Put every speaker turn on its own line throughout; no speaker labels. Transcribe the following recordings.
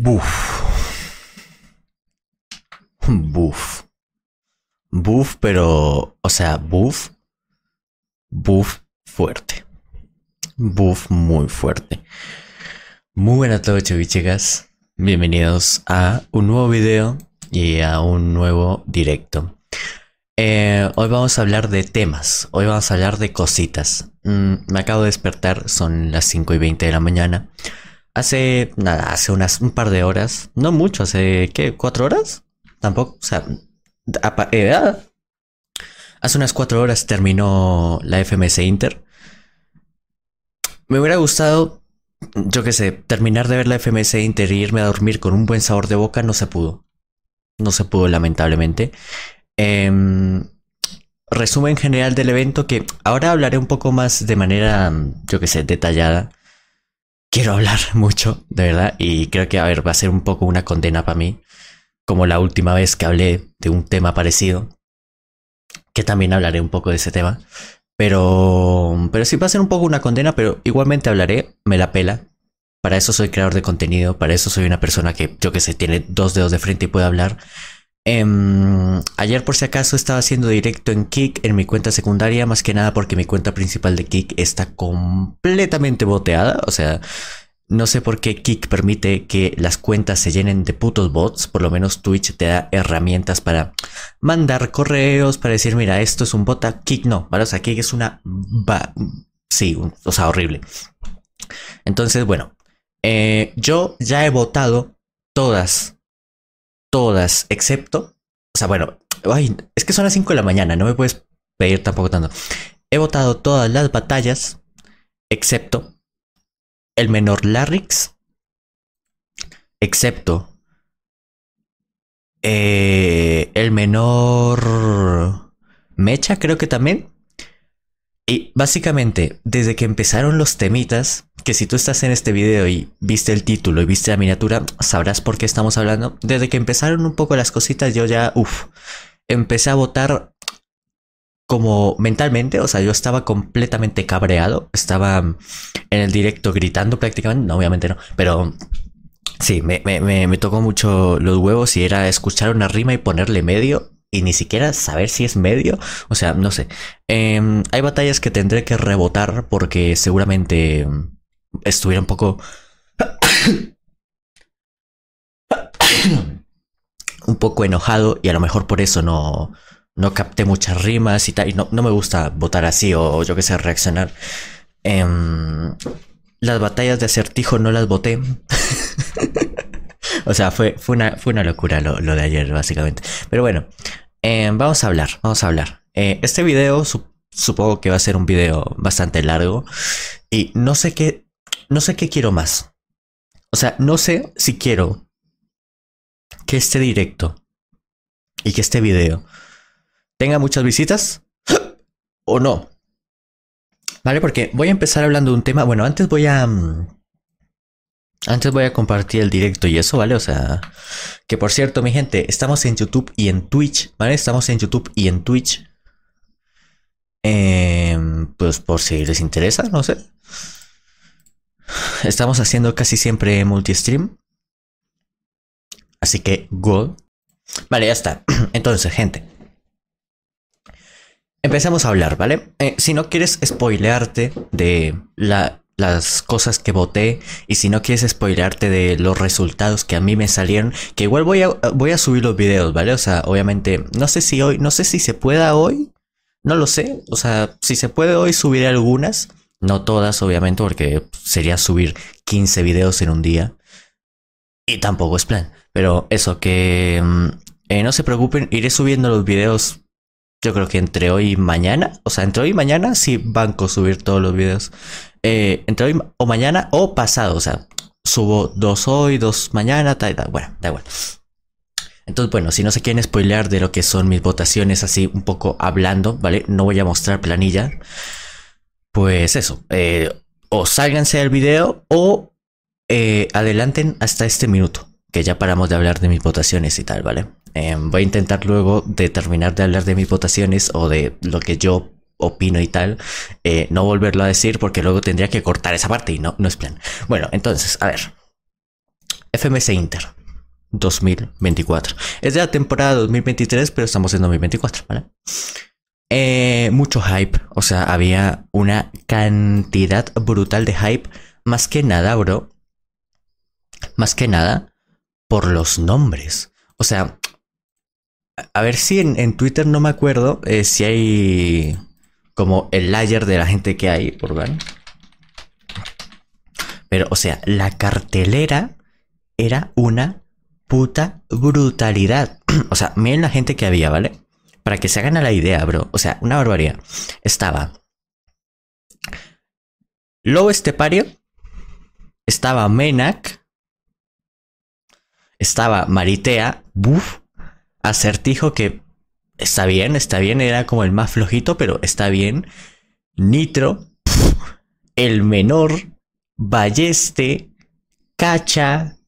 Buf. Buf. Buf, pero, o sea, buf. Buf fuerte. Buf muy fuerte. Muy buenas noches, chicas. Bienvenidos a un nuevo video y a un nuevo directo. Eh, hoy vamos a hablar de temas, hoy vamos a hablar de cositas. Mm, me acabo de despertar, son las 5 y 20 de la mañana. Hace, nada, hace unas un par de horas, no mucho, hace, ¿qué? ¿Cuatro horas? Tampoco, o sea, eh, ah. hace unas cuatro horas terminó la FMS Inter. Me hubiera gustado, yo qué sé, terminar de ver la FMS Inter y irme a dormir con un buen sabor de boca, no se pudo. No se pudo, lamentablemente. Em, resumen general del evento que ahora hablaré un poco más de manera, yo que sé, detallada. Quiero hablar mucho, de verdad, y creo que, a ver, va a ser un poco una condena para mí, como la última vez que hablé de un tema parecido, que también hablaré un poco de ese tema. Pero, pero sí va a ser un poco una condena, pero igualmente hablaré, me la pela. Para eso soy creador de contenido, para eso soy una persona que, yo que sé, tiene dos dedos de frente y puede hablar. Em, ayer por si acaso estaba haciendo directo en Kik en mi cuenta secundaria, más que nada porque mi cuenta principal de Kik está completamente boteada. O sea, no sé por qué Kik permite que las cuentas se llenen de putos bots. Por lo menos Twitch te da herramientas para mandar correos, para decir, mira, esto es un bot. Kik no, ¿vale? O sea, es una... Sí, o sea, horrible. Entonces, bueno, eh, yo ya he votado todas todas, excepto, o sea, bueno, es que son las 5 de la mañana, no me puedes pedir tampoco tanto. He votado todas las batallas, excepto el menor Larrix, excepto eh, el menor Mecha, creo que también. Y básicamente, desde que empezaron los temitas, que si tú estás en este video y viste el título y viste la miniatura, sabrás por qué estamos hablando. Desde que empezaron un poco las cositas, yo ya, uff, empecé a votar como mentalmente, o sea, yo estaba completamente cabreado, estaba en el directo gritando prácticamente, no, obviamente no, pero sí, me, me tocó mucho los huevos y era escuchar una rima y ponerle medio y ni siquiera saber si es medio. O sea, no sé. Em, hay batallas que tendré que rebotar porque seguramente estuviera un poco... un poco enojado y a lo mejor por eso no, no capté muchas rimas y tal. Y no, no me gusta votar así o, yo que sé, reaccionar. Em, las batallas de acertijo no las voté. O sea, fue, fue, una, fue una locura lo, de ayer, básicamente. Pero bueno, eh, vamos a hablar, vamos a hablar. Eh, este video supongo que va a ser un video bastante largo. Y no sé qué, no sé qué quiero más. O sea, no sé si quiero que este directo y que este video tenga muchas visitas o no. ¿Vale? Porque voy a empezar hablando de un tema. Bueno, antes voy a... Mm, antes voy a compartir el directo y eso, ¿vale? O sea, que por cierto, mi gente, estamos en YouTube y en Twitch, ¿vale? Estamos en YouTube y en Twitch. Em, pues por si les interesa, no sé. Estamos haciendo casi siempre multi-stream. Así que go. Vale, ya está. Entonces, gente. Empecemos a hablar, ¿vale? Eh, si no quieres spoilearte de la las cosas que voté y si no quieres spoilarte de los resultados que a mí me salieron, que igual voy a, voy a subir los videos, ¿vale? O sea, obviamente, no sé si hoy, no sé si se pueda hoy, no lo sé, o sea, si se puede hoy subiré algunas, no todas obviamente porque sería subir 15 videos en un día y tampoco es plan, pero eso que mm, eh, no se preocupen, iré subiendo los videos yo creo que entre hoy y mañana, o sea, entre hoy y mañana sí banco subir todos los videos. Eh, entre hoy o mañana o pasado. O sea, subo dos hoy, dos mañana, tal, tal. Bueno, da igual. Entonces, bueno, si no se quieren spoilear de lo que son mis votaciones, así un poco hablando, ¿vale? No voy a mostrar planilla. Pues eso. Eh, o sálganse del video o eh, adelanten hasta este minuto, que ya paramos de hablar de mis votaciones y tal, ¿vale? voy a intentar luego de terminar de hablar de mis votaciones o de lo que yo opino y tal, eh, no volverlo a decir porque luego tendría que cortar esa parte y no, no es plan. Bueno, entonces, a ver. FMS Inter 2024. Es de la temporada 2023, pero estamos en 2024, ¿vale? Eh, mucho hype, o sea, había una cantidad brutal de hype, más que nada, bro. Más que nada por los nombres. O sea, a ver si en, Twitter no me acuerdo eh, si hay como el layer de la gente que hay, por ver. Pero, o sea, la cartelera era una puta brutalidad. o sea, miren la gente que había, ¿vale? Para que se hagan a la idea, bro. O sea, una barbaridad. Estaba Lobo Estepario. Estaba Menac. Estaba Maritea. Buf. Acertijo que está bien, está bien. Era como el más flojito, pero está bien. Nitro. el menor. Balleste. Cacha.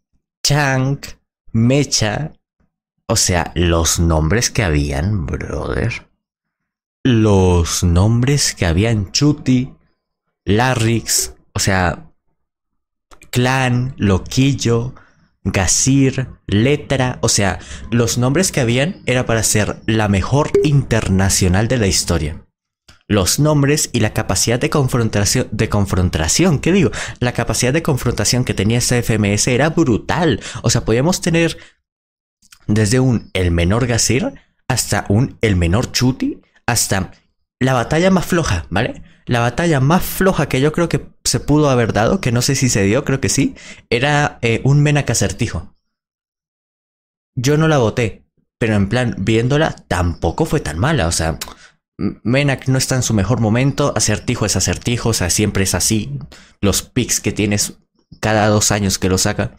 Chank. Mecha. O sea, los nombres que habían, brother. Los nombres que habían Chuti, Larrix, o sea, Clan, Loquillo, Gasir, Letra, o sea, los nombres que habían era para ser la mejor internacional de la historia. Los nombres y la capacidad de confrontación, de confrontación, ¿qué digo? La capacidad de confrontación que tenía esta FMS era brutal. O sea, podíamos tener desde un el menor Gasir hasta un el menor Chuti, hasta la batalla más floja, ¿vale? La batalla más floja que yo creo que se pudo haber dado, que no sé si se dio, creo que sí, era eh, un Menac acertijo. Yo no la voté, pero en plan, viéndola, tampoco fue tan mala. O sea, Menac no está en su mejor momento, acertijo es acertijo, o sea, siempre es así. Los picks que tienes cada dos años que lo saca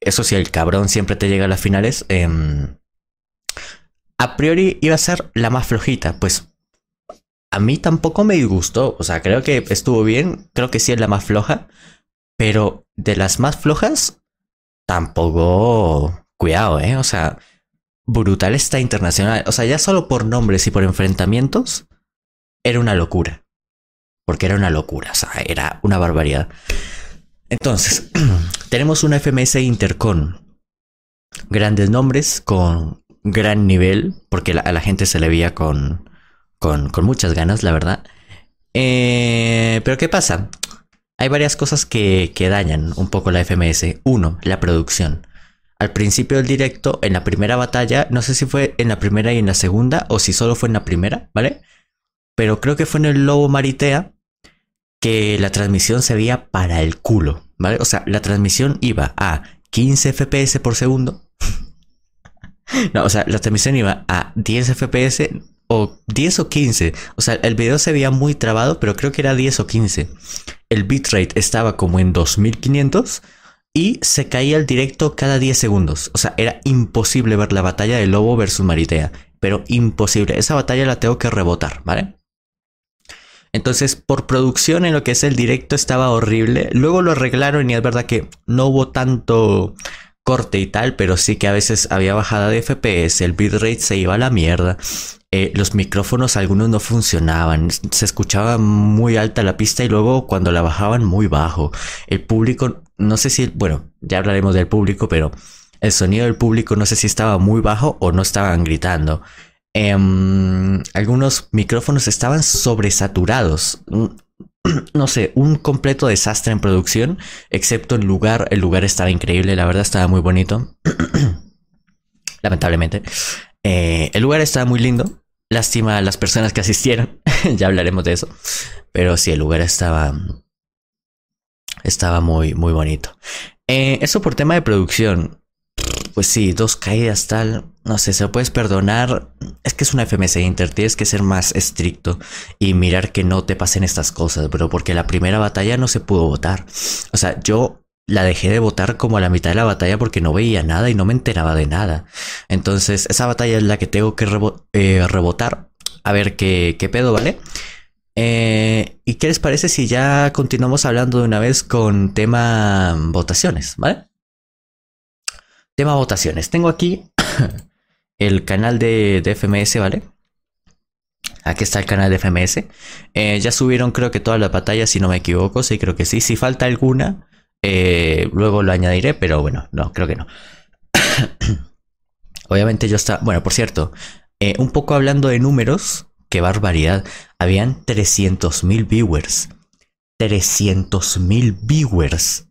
eso sí, el cabrón siempre te llega a las finales. Em, a priori iba a ser la más flojita, pues a mí tampoco me disgustó. O sea, creo que estuvo bien, creo que sí es la más floja, pero de las más flojas, tampoco. Cuidado, eh. O sea, brutal está internacional. O sea, ya solo por nombres y por enfrentamientos, era una locura. Porque era una locura, o sea, era una barbaridad. Entonces, tenemos una FMS Intercon. Grandes nombres, con gran nivel, porque a la gente se le veía con, con, muchas ganas, la verdad. Eh, pero ¿qué pasa? Hay varias cosas que, que dañan un poco la FMS. Uno, la producción. Al principio del directo, en la primera batalla, no sé si fue en la primera y en la segunda, o si solo fue en la primera, ¿vale? Pero creo que fue en el Lobo Maritea, que la transmisión se veía para el culo, ¿vale? O sea, la transmisión iba a 15 FPS por segundo. no, o sea, la transmisión iba a 10 FPS o 10 o 15. O sea, el video se veía muy trabado, pero creo que era 10 o 15. El bitrate estaba como en 2500 y se caía el directo cada 10 segundos. O sea, era imposible ver la batalla de Lobo versus Maritea. Pero imposible. Esa batalla la tengo que rebotar, ¿vale? Entonces, por producción en lo que es el directo estaba horrible. Luego lo arreglaron y es verdad que no hubo tanto corte y tal, pero sí que a veces había bajada de FPS, el bitrate se iba a la mierda. Eh, los micrófonos algunos no funcionaban, se escuchaba muy alta la pista y luego cuando la bajaban muy bajo. El público, no sé si, bueno, ya hablaremos del público, pero el sonido del público no sé si estaba muy bajo o no estaban gritando. Em, algunos micrófonos estaban sobresaturados. No sé, un completo desastre en producción, excepto el lugar. El lugar estaba increíble, la verdad estaba muy bonito. Lamentablemente. Eh, el lugar estaba muy lindo. Lástima a las personas que asistieron. ya hablaremos de eso. Pero sí, el lugar estaba. Estaba muy, muy bonito. Eh, eso por tema de producción pues sí, dos caídas tal, no sé, se puedes perdonar. Es que es una FMS Inter, tienes que ser más estricto y mirar que no te pasen estas cosas, bro, porque la primera batalla no se pudo votar. O sea, yo la dejé de votar como a la mitad de la batalla porque no veía nada y no me enteraba de nada. Entonces, esa batalla es la que tengo que eh, rebotar. A ver qué, qué pedo, ¿vale? Eh, ¿Y qué les parece si ya continuamos hablando de una vez con tema votaciones, ¿vale? Tema votaciones. Tengo aquí el canal de, FMS, ¿vale? Aquí está el canal de FMS. Eh, ya subieron creo que todas las batallas, si no me equivoco. Sí, creo que sí. Si falta alguna, Eh, luego lo añadiré, pero bueno, no, creo que no. Obviamente yo estaba... Bueno, por cierto, eh, un poco hablando de números, qué barbaridad. Habían 300.000 viewers. 300.000 viewers.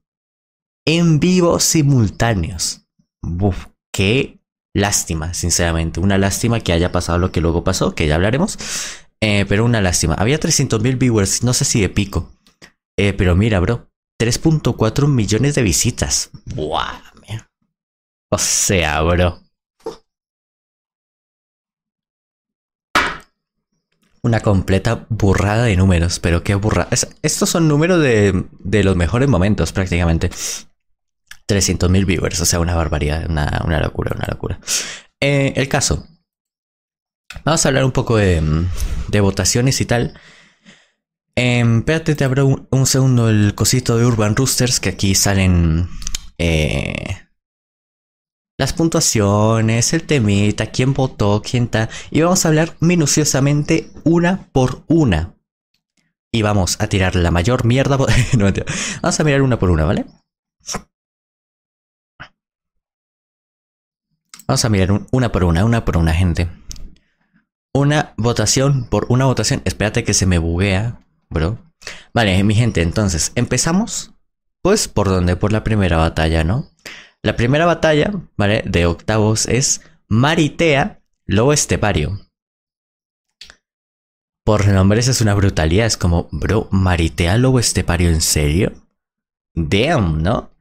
En vivo simultáneos. Uf, qué lástima, sinceramente. Una lástima que haya pasado lo que luego pasó, que ya hablaremos. Eh, pero una lástima. Había 300.000 viewers, no sé si de pico. Eh, pero mira, bro. 3.4 millones de visitas. Buah, O sea, bro. Una completa burrada de números, pero qué burrada. estos son números de, de, los mejores momentos prácticamente. 300.000 viewers, o sea, una barbaridad, una, una locura, una locura. Eh, el caso. Vamos a hablar un poco de, de votaciones y tal. Eh, espérate, te abro un, segundo el cosito de Urban Roosters, que aquí salen eh, las puntuaciones, el temita, quién votó, quién está. Y vamos a hablar minuciosamente una por una. Y vamos a tirar la mayor mierda. vamos a mirar una por una, ¿vale? Vamos a mirar una por una, una por una, gente. Una votación por una votación. Espérate que se me buguea, bro. Vale, mi gente, entonces, empezamos. Pues por donde, por la primera batalla, ¿no? La primera batalla, ¿vale? De octavos es Maritea Lobo Estepario. Por nombres es una brutalidad. Es como, bro, Maritea Lobo Estepario, ¿en serio? Damn, ¿no?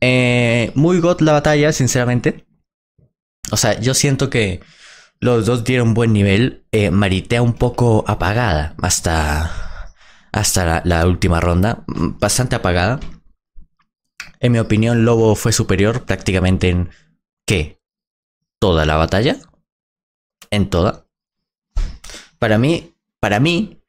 Eh, muy got la batalla, sinceramente. O sea, yo siento que los dos dieron buen nivel. Eh, Maritea un poco apagada hasta, hasta la, última ronda. Bastante apagada. En mi opinión, Lobo fue superior prácticamente en... ¿Qué? ¿Toda la batalla? ¿En toda? Para mí, para mí,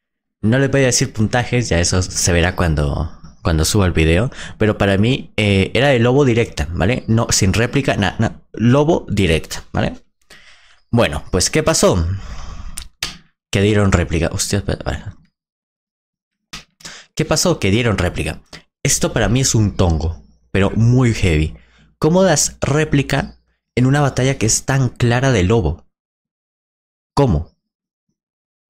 no le voy a decir puntajes, ya eso se verá cuando, cuando suba el video, pero para mí eh, era de lobo directa, ¿vale? No, sin réplica, nada, lobo directa, ¿vale? Bueno, pues ¿qué pasó? Que dieron réplica. Hostia, espera, ¿Qué pasó? Que dieron réplica. Esto para mí es un tongo, pero muy heavy. ¿Cómo das réplica en una batalla que es tan clara de lobo? ¿Cómo?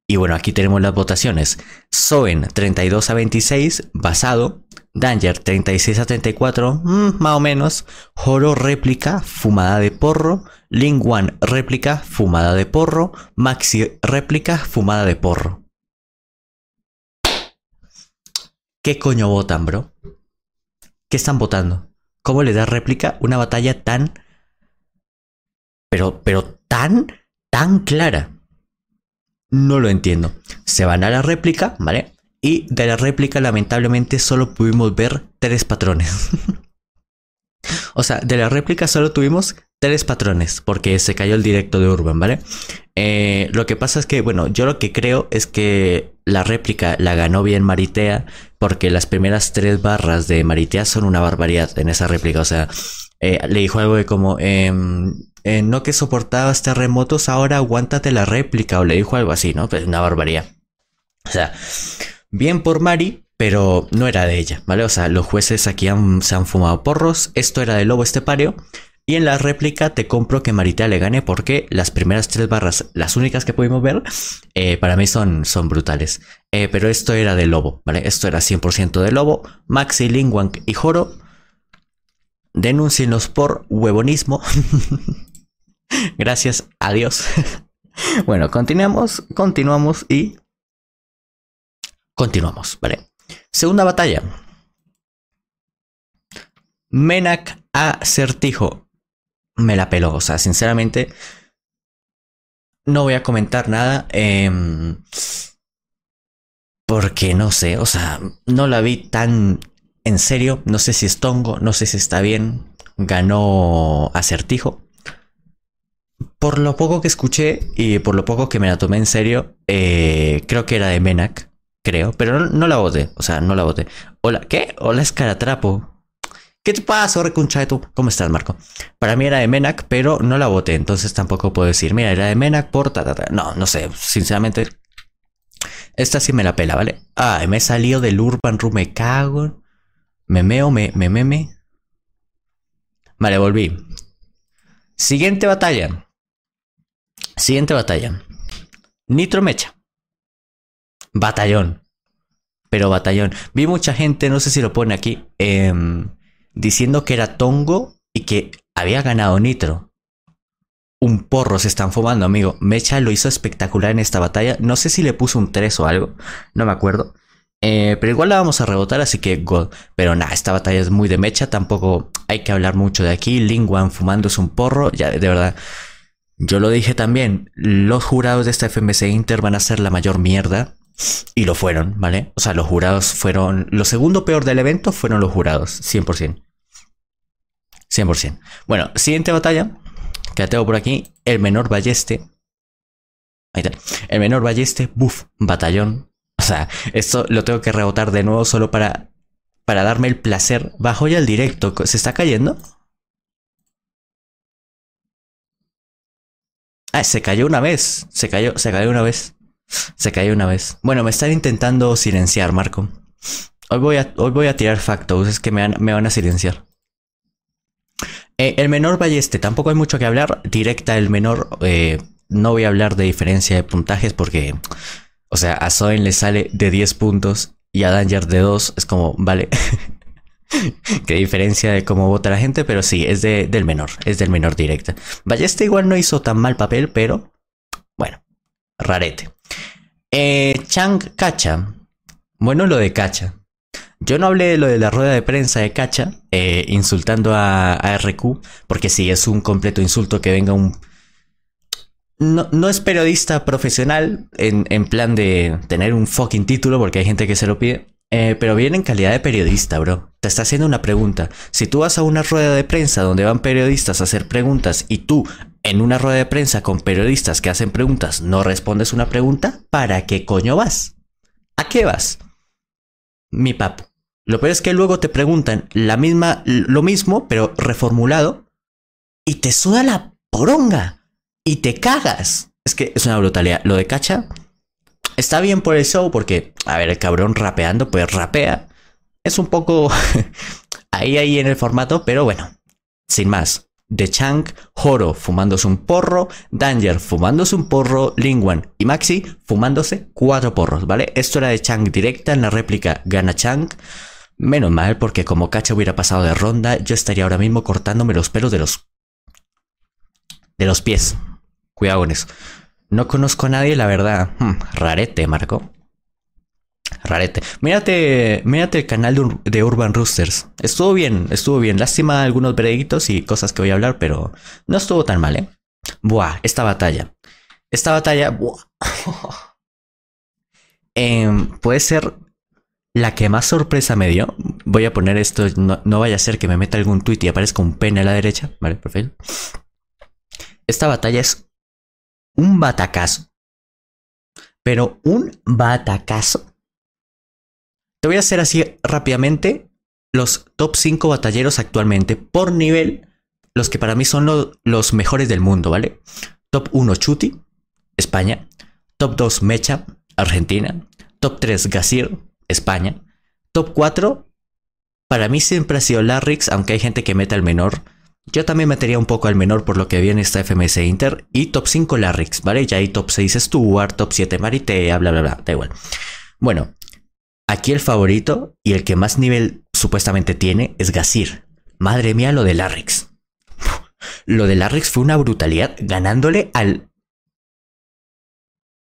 Y bueno, aquí tenemos las votaciones. Soen 32 a 26, basado. Danger 36 a 34, mm, más o menos. Joro réplica, fumada de porro. Ling One réplica, fumada de porro. Maxi réplica, fumada de porro. ¿Qué coño votan, bro? ¿Qué están votando? ¿Cómo le da réplica una batalla tan... Pero, pero tan, tan clara? No lo entiendo. Se van a la réplica, ¿vale? Y de la réplica lamentablemente solo pudimos ver tres patrones. o sea, de la réplica solo tuvimos tres patrones porque se cayó el directo de Urban, ¿vale? Eh, lo que pasa es que, bueno, yo lo que creo es que la réplica la ganó bien Maritea porque las primeras tres barras de Maritea son una barbaridad en esa réplica. O sea, eh, le dijo algo de como, em, eh, no que soportabas terremotos, ahora aguántate la réplica, o le dijo algo así, ¿no? Pues una barbaridad. O sea, bien por Mari, pero no era de ella, ¿vale? O sea, los jueces aquí se han fumado porros, esto era de Lobo Estepario, y en la réplica te compro que Maritea le gane porque las primeras tres barras, las únicas que pudimos ver, eh, para mí son, son brutales. Eh, pero esto era de Lobo, ¿vale? Esto era 100% de Lobo, Maxi, Lingwang y Joro. Denúncienos por huevonismo. Gracias a Dios. bueno, continuamos, continuamos y continuamos, ¿vale? Segunda batalla. Menak a Certijo. Me la peló, o sea, sinceramente no voy a comentar nada. Em, porque no sé, o sea, no la vi tan en serio. No sé si es tongo, no sé si está bien. Ganó acertijo por lo poco que escuché y por lo poco que me la tomé en serio, eh, creo que era de Menak, creo, pero no, la voté, o sea, no la voté. Hola, ¿qué? Hola, Escaratrapo. ¿Qué te pasa, reconcha de tú? ¿Cómo estás, Marco? Para mí era de Menak, pero no la voté, entonces tampoco puedo decir, mira, era de Menak por ta, No, no sé, sinceramente. Esta sí me la pela, ¿vale? Ah, me he salido del Urban Room, me cago. Me meo, me, me meme. Vale, volví. Siguiente batalla. Siguiente batalla. Nitro Mecha. Batallón. Pero batallón. Vi mucha gente, no sé si lo pone aquí, em, diciendo que era Tongo y que había ganado Nitro. Un porro se están fumando, amigo. Mecha lo hizo espectacular en esta batalla. No sé si le puso un 3 o algo. No me acuerdo. Eh, pero igual la vamos a rebotar, así que God. Pero nada, esta batalla es muy de mecha. Tampoco hay que hablar mucho de aquí. Lingwan fumándose un porro. Ya, de verdad. Yo lo dije también. Los jurados de esta FMC Inter van a ser la mayor mierda. Y lo fueron, ¿vale? O sea, los jurados fueron... Lo segundo peor del evento fueron los jurados, 100%. 100%. Bueno, siguiente batalla, que tengo por aquí, el menor balleste. Ahí está. El menor balleste, buff, batallón. O sea, esto lo tengo que rebotar de nuevo solo para, para darme el placer. Bajo ya el directo, ¿se está cayendo? Se cayó una vez. Se cayó, se cayó una vez. Se cayó una vez. Bueno, me están intentando silenciar, Marco. Hoy voy a, hoy voy a tirar factos, es que me van, a silenciar. Eh, el menor balleste, tampoco hay mucho que hablar. Directa el menor, eh, no voy a hablar de diferencia de puntajes porque, o sea, a Zoen le sale de 10 puntos y a Danger de 2. Es como, vale. Qué diferencia de cómo vota la gente, pero sí, es de, del menor, es del menor directa. Balleste igual no hizo tan mal papel, pero bueno, rarete. Eh, Chang Cacha. Bueno, lo de Cacha. Yo no hablé de lo de la rueda de prensa de Cacha, eh, insultando a, RQ, porque sí, es un completo insulto que venga un... No, no es periodista profesional en, en, plan de tener un fucking título, porque hay gente que se lo pide, eh, pero viene en calidad de periodista, bro. Te está haciendo una pregunta. Si tú vas a una rueda de prensa donde van periodistas a hacer preguntas y tú en una rueda de prensa con periodistas que hacen preguntas no respondes una pregunta, ¿para qué coño vas? ¿A qué vas? Mi papo. Lo peor es que luego te preguntan la misma, lo mismo, pero reformulado, y te suda la poronga. Y te cagas. Es que es una brutalidad. Lo de cacha está bien por el show, porque, a ver, el cabrón rapeando, pues rapea. Es un poco ahí, ahí en el formato, pero bueno, sin más. De Chang, Horo fumándose un porro, Danger fumándose un porro, Lingwan y Maxi fumándose cuatro porros, ¿vale? Esto era de Chang directa, en la réplica gana Chang. Menos mal, porque como Cacha hubiera pasado de ronda, yo estaría ahora mismo cortándome los pelos de los... de los pies. Cuidado con eso. No conozco a nadie, la verdad. Hmm, rarete, Marco. Rarete. Mírate, mírate el canal de, Urban Roosters. Estuvo bien, estuvo bien. Lástima algunos breguitos y cosas que voy a hablar, pero no estuvo tan mal, ¿eh? Buah, esta batalla. Esta batalla, buah. Em, puede ser la que más sorpresa me dio. Voy a poner esto, no, no vaya a ser que me meta algún tweet y aparezca un pene a la derecha. Vale, perfecto. Esta batalla es un batacazo. Pero un batacazo te voy a hacer así rápidamente los top 5 batalleros actualmente por nivel, los que para mí son los mejores del mundo, ¿vale? Top 1 Chuti, España. Top 2 Mecha, Argentina. Top 3 Gasir, España. Top 4, para mí siempre ha sido Larrix, aunque hay gente que mete al menor. Yo también metería un poco al menor por lo que viene esta FMS Inter. Y top 5 Larrix, ¿vale? Ya hay top 6 Stuart, top 7 Maritea, bla, bla, bla. Da igual. Bueno, Aquí el favorito y el que más nivel supuestamente tiene es Gasir. Madre mía, lo de Larrix. Lo de Larrix fue una brutalidad, ganándole al...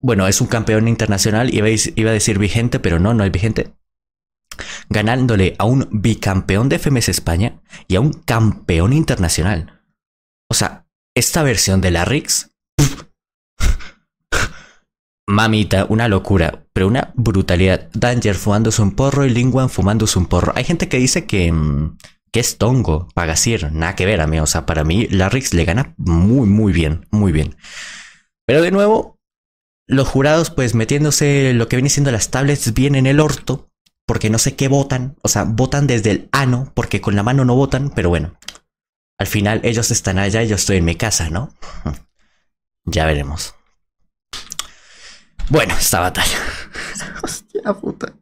Bueno, es un campeón internacional, iba a decir vigente, pero no, no es vigente. Ganándole a un bicampeón de FMS España y a un campeón internacional. O sea, esta versión de Larrix Mamita, una locura, pero una brutalidad. Danger fumándose un porro y Lingwan fumándose un porro. Hay gente que dice que, mm, que es tongo, Pagasir, nada que ver, a mí. O sea, para mí, Larrix le gana muy, muy bien, muy bien. Pero de nuevo, los jurados, pues metiéndose lo que viene siendo las tablets bien en el orto, porque no sé qué votan. O sea, votan desde el ano, porque con la mano no votan, pero bueno. Al final ellos están allá y yo estoy en mi casa, ¿no? Ya veremos. Bueno, esta batalla. Hostia puta.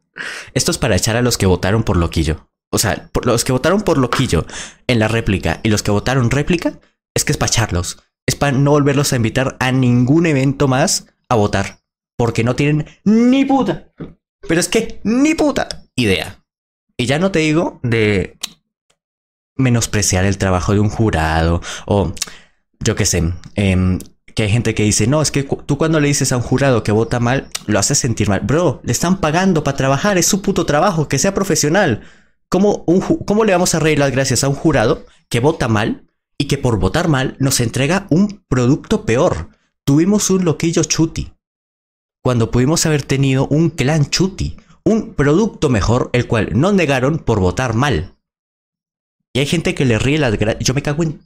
Esto es para echar a los que votaron por loquillo. o sea, los que votaron por Loquillo en la réplica y los que votaron réplica, es que es para echarlos. Es para no volverlos a invitar a ningún evento más a votar. Porque no tienen ni puta. Pero es que ni puta idea. Y ya no te digo de menospreciar el trabajo de un jurado o yo qué sé, em, que hay gente que dice, no, es que tú cuando le dices a un jurado que vota mal, lo haces sentir mal. Bro, le están pagando para trabajar, es su puto trabajo, que sea profesional. ¿Cómo, ¿Cómo le vamos a reír las gracias a un jurado que vota mal y que por votar mal nos entrega un producto peor? Tuvimos un loquillo chuti, cuando pudimos haber tenido un clan chuti, un producto mejor, el cual no negaron por votar mal. Y hay gente que le ríe las. Yo me cago en.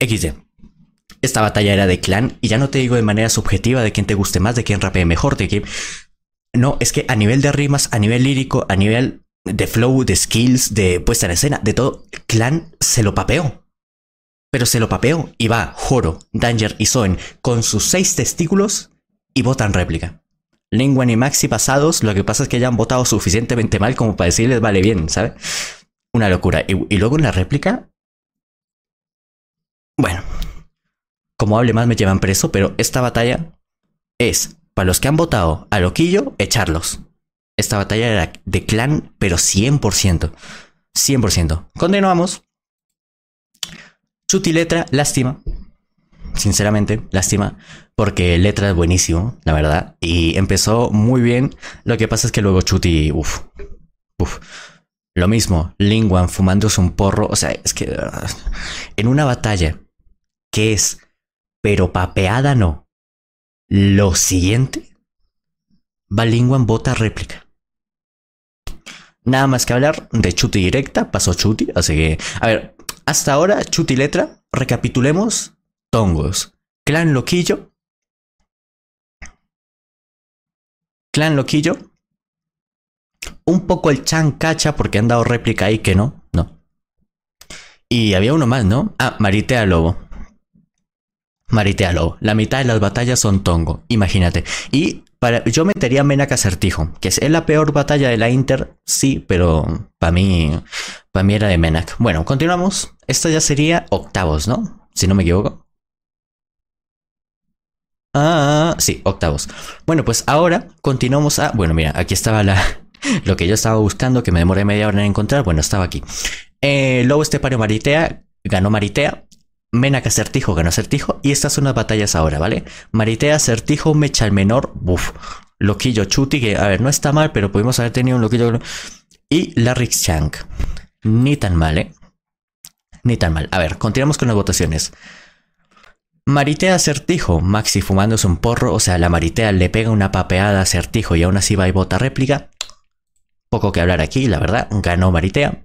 XD. Esta batalla era de clan, y ya no te digo de manera subjetiva de quién te guste más, de quién rapee mejor, de quién. No, es que a nivel de rimas, a nivel lírico, a nivel de flow, de skills, de puesta en escena, de todo, clan se lo papeó. Pero se lo papeó y va Joro, Danger y Soen con sus seis testículos y votan réplica. Lingwan y Maxi pasados, lo que pasa es que ya han votado suficientemente mal como para decirles vale bien, ¿sabes? Una locura. Y, y luego en la réplica. Bueno, como hable más me llevan preso, pero esta batalla es para los que han votado a Loquillo, echarlos. Esta batalla era de clan, pero 100%. 100%. Continuamos. Chuti letra, lástima. Sinceramente, lástima. Porque letra es buenísimo, la verdad. Y empezó muy bien. Lo que pasa es que luego Chuti, uff. Uff. Lo mismo, Lingwan fumándose un porro. O sea, es que en una batalla que es pero papeada no. Lo siguiente, Balingwan vota réplica. Nada más que hablar de Chuti directa, pasó Chuti, así que, a ver, hasta ahora Chuti letra, recapitulemos, Tongos, Clan Loquillo, Clan Loquillo, un poco el Chan Cacha porque han dado réplica ahí que no, no. Y había uno más, ¿no? Ah, Maritea Lobo. Maritealo. La mitad de las batallas son Tongo. Imagínate. Y para, yo metería Menac Acertijo, que es la peor batalla de la Inter, sí, pero para mí, para mí era de Menac. Bueno, continuamos. Esto ya sería octavos, ¿no? Si no me equivoco. Ah, sí, octavos. Bueno, pues ahora continuamos a. Bueno, mira, aquí estaba la. Lo que yo estaba buscando, que me demoré media hora en encontrar. Bueno, estaba aquí. Eh, Lobo Estepario Maritea ganó Maritea. Menac acertijo ganó acertijo. Y estas son las batallas ahora, ¿vale? Maritea, acertijo, mecha el menor. Buf. Loquillo Chuti, que a ver, no está mal, pero pudimos haber tenido un loquillo. Y Larrix Chang. Ni tan mal, ¿eh? Ni tan mal. A ver, continuamos con las votaciones. Maritea acertijo, Maxi fumándose un porro, o sea, la Maritea le pega una papeada acertijo y aún así va y vota réplica. Poco que hablar aquí, la verdad, ganó Maritea.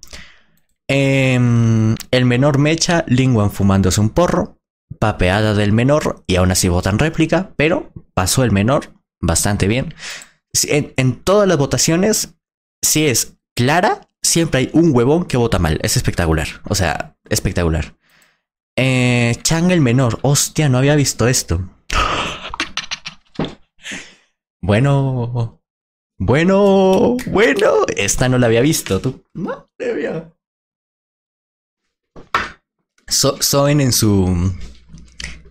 Em, el menor mecha, Lingwan fumándose un porro, papeada del menor y aún así votan réplica, pero pasó el menor bastante bien. En, todas las votaciones, si es clara, siempre hay un huevón que vota mal. Es espectacular. O sea, espectacular. Eh, Chang el menor. Hostia, no había visto esto. Bueno. Bueno. Bueno. Esta no la había visto. Tú. Madre mía. Soen en su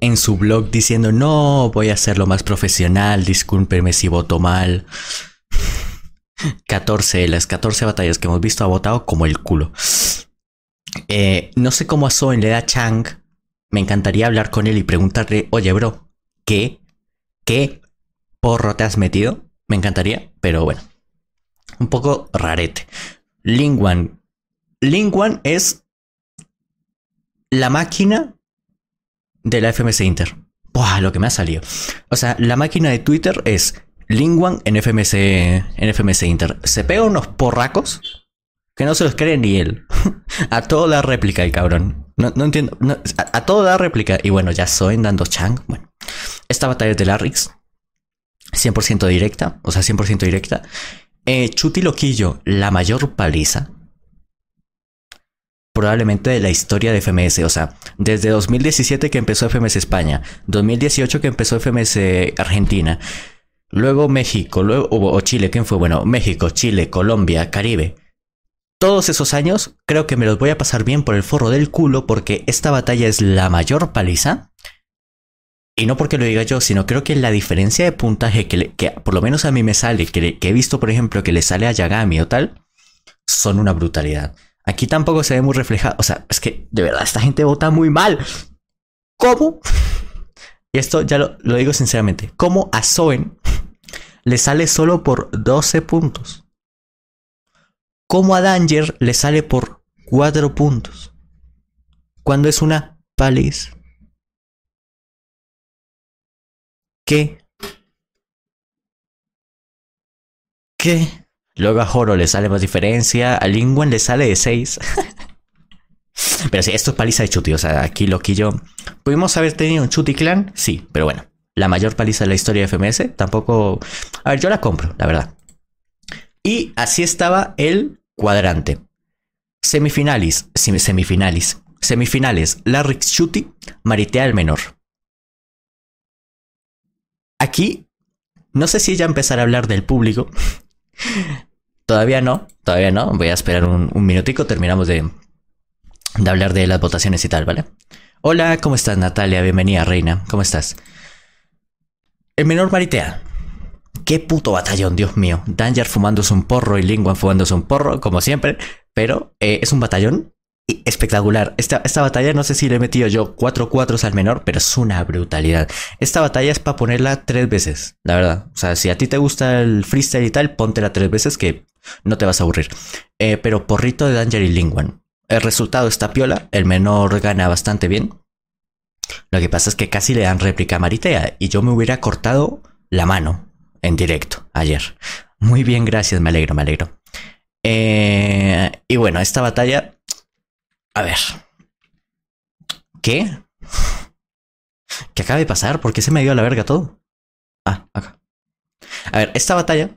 en su blog diciendo no voy a hacerlo más profesional, discúlpeme si voto mal. 14, las 14 batallas que hemos visto ha votado como el culo. Eh, no sé cómo a Soen le da Chang. Me encantaría hablar con él y preguntarle, oye bro, ¿qué? ¿Qué porro te has metido? Me encantaría, pero bueno. Un poco rarete. Lingwan. Lingwan es la máquina de la FMC Inter. Buah, lo que me ha salido. O sea, la máquina de Twitter es Lingwan en FMC, en FMC Inter. Se pega unos porracos que no se los cree ni él. a todo da réplica el cabrón. No, entiendo. a, todo da réplica. Y bueno, ya soy dando Chang. Bueno, esta batalla es de Larrix. 100% directa. O sea, 100% directa. Eh, Chuti Loquillo, la mayor paliza probablemente de la historia de FMS. O sea, desde 2017 que empezó FMS España, 2018 que empezó FMS Argentina, luego México, luego o Chile, ¿quién fue? Bueno, México, Chile, Colombia, Caribe. Todos esos años, creo que me los voy a pasar bien por el forro del culo porque esta batalla es la mayor paliza. Y no porque lo diga yo, sino creo que la diferencia de puntaje que, por lo menos a mí me sale, que, que, he visto, por ejemplo, que le sale a Yagami o tal, son una brutalidad. Aquí tampoco se ve muy reflejado. O sea, es que de verdad esta gente vota muy mal. ¿Cómo? Y esto ya lo, lo digo sinceramente. ¿Cómo a Soen le sale solo por 12 puntos? ¿Cómo a Danger le sale por 4 puntos? Cuando es una paliza. ¿Qué? ¿Qué? Luego a Joro le sale más diferencia, a Lingwan le sale de 6. pero sí, esto es paliza de Chuti, o sea, aquí lo que yo... ¿Pudimos haber tenido un Chuti clan? Sí, pero bueno, la mayor paliza de la historia de FMS, tampoco... A ver, yo la compro, la verdad. Y así estaba el cuadrante. Semifinales, semifinales, semifinales, Larrix Chuti, Maritea el menor. Aquí, no sé si ya empezar a hablar del público. todavía no, todavía no. Voy a esperar un, minutico, terminamos de, de hablar de las votaciones y tal, ¿vale? Hola, ¿cómo estás Natalia? Bienvenida, reina. ¿Cómo estás? El menor maritea. Qué puto batallón, Dios mío. Danger fumándose un porro y Lingua fumándose un porro, como siempre. Pero eh, es un batallón espectacular. Esta, esta batalla, no sé si le he metido yo cuatro cuatros al menor, pero es una brutalidad. Esta batalla es para ponerla tres veces, la verdad. O sea, si a ti te gusta el freestyle y tal, póntela tres veces que no te vas a aburrir. Eh, pero porrito de Danger y Lingwan. El resultado está piola, el menor gana bastante bien. Lo que pasa es que casi le dan réplica a Maritea y yo me hubiera cortado la mano en directo ayer. Muy bien, gracias, me alegro, me alegro. Eh, y bueno, esta batalla a ver. ¿Qué? ¿Qué acaba de pasar? ¿Por qué se me dio a la verga todo? Ah, acá. A ver, esta batalla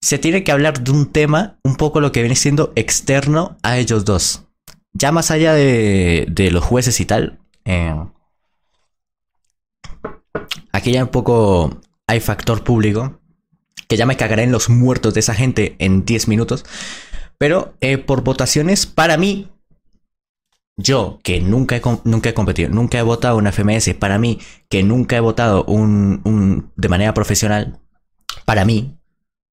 se tiene que hablar de un tema un poco lo que viene siendo externo a ellos dos. Ya más allá de, de los jueces y tal. Eh, aquí ya un poco hay factor público. Que ya me cagaré en los muertos de esa gente en 10 minutos. Pero eh, por votaciones, para mí, yo, que nunca he, nunca he competido, nunca he votado una FMS, para mí, que nunca he votado un, de manera profesional, para mí,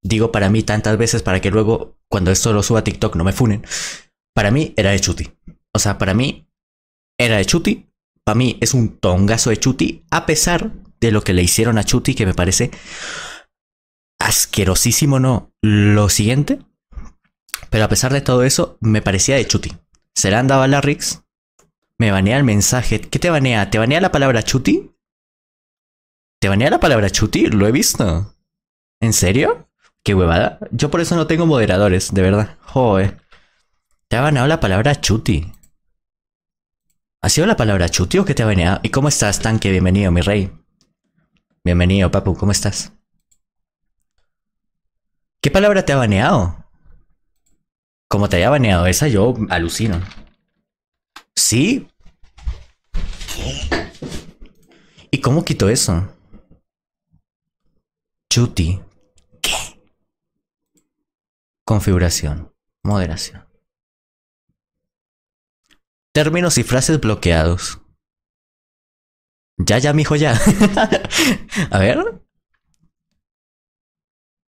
digo para mí tantas veces para que luego, cuando esto lo suba a TikTok, no me funen, para mí era de Chuti. O sea, para mí era de Chuti, para mí es un tongazo de Chuti, a pesar de lo que le hicieron a Chuti, que me parece asquerosísimo, ¿no? Lo siguiente, pero a pesar de todo eso, me parecía de Chuti. Se le han dado a la Rix. Me banea el mensaje. ¿Qué te banea? ¿Te banea la palabra chuti? ¿Te banea la palabra chuti? Lo he visto. ¿En serio? ¿Qué huevada? Yo por eso no tengo moderadores, de verdad. Joder. ¿Te ha baneado la palabra chuti? ¿Ha sido la palabra chuti o qué te ha baneado? ¿Y cómo estás, tanque? Bienvenido, mi rey. Bienvenido, papu. ¿Cómo estás? ¿Qué palabra te ha baneado? Como te haya baneado esa, yo alucino. ¿Sí? ¿Y cómo quito eso? Chuti. ¿Qué? Configuración. Moderación. Términos y frases bloqueados. Ya, ya, mijo, ya. A ver.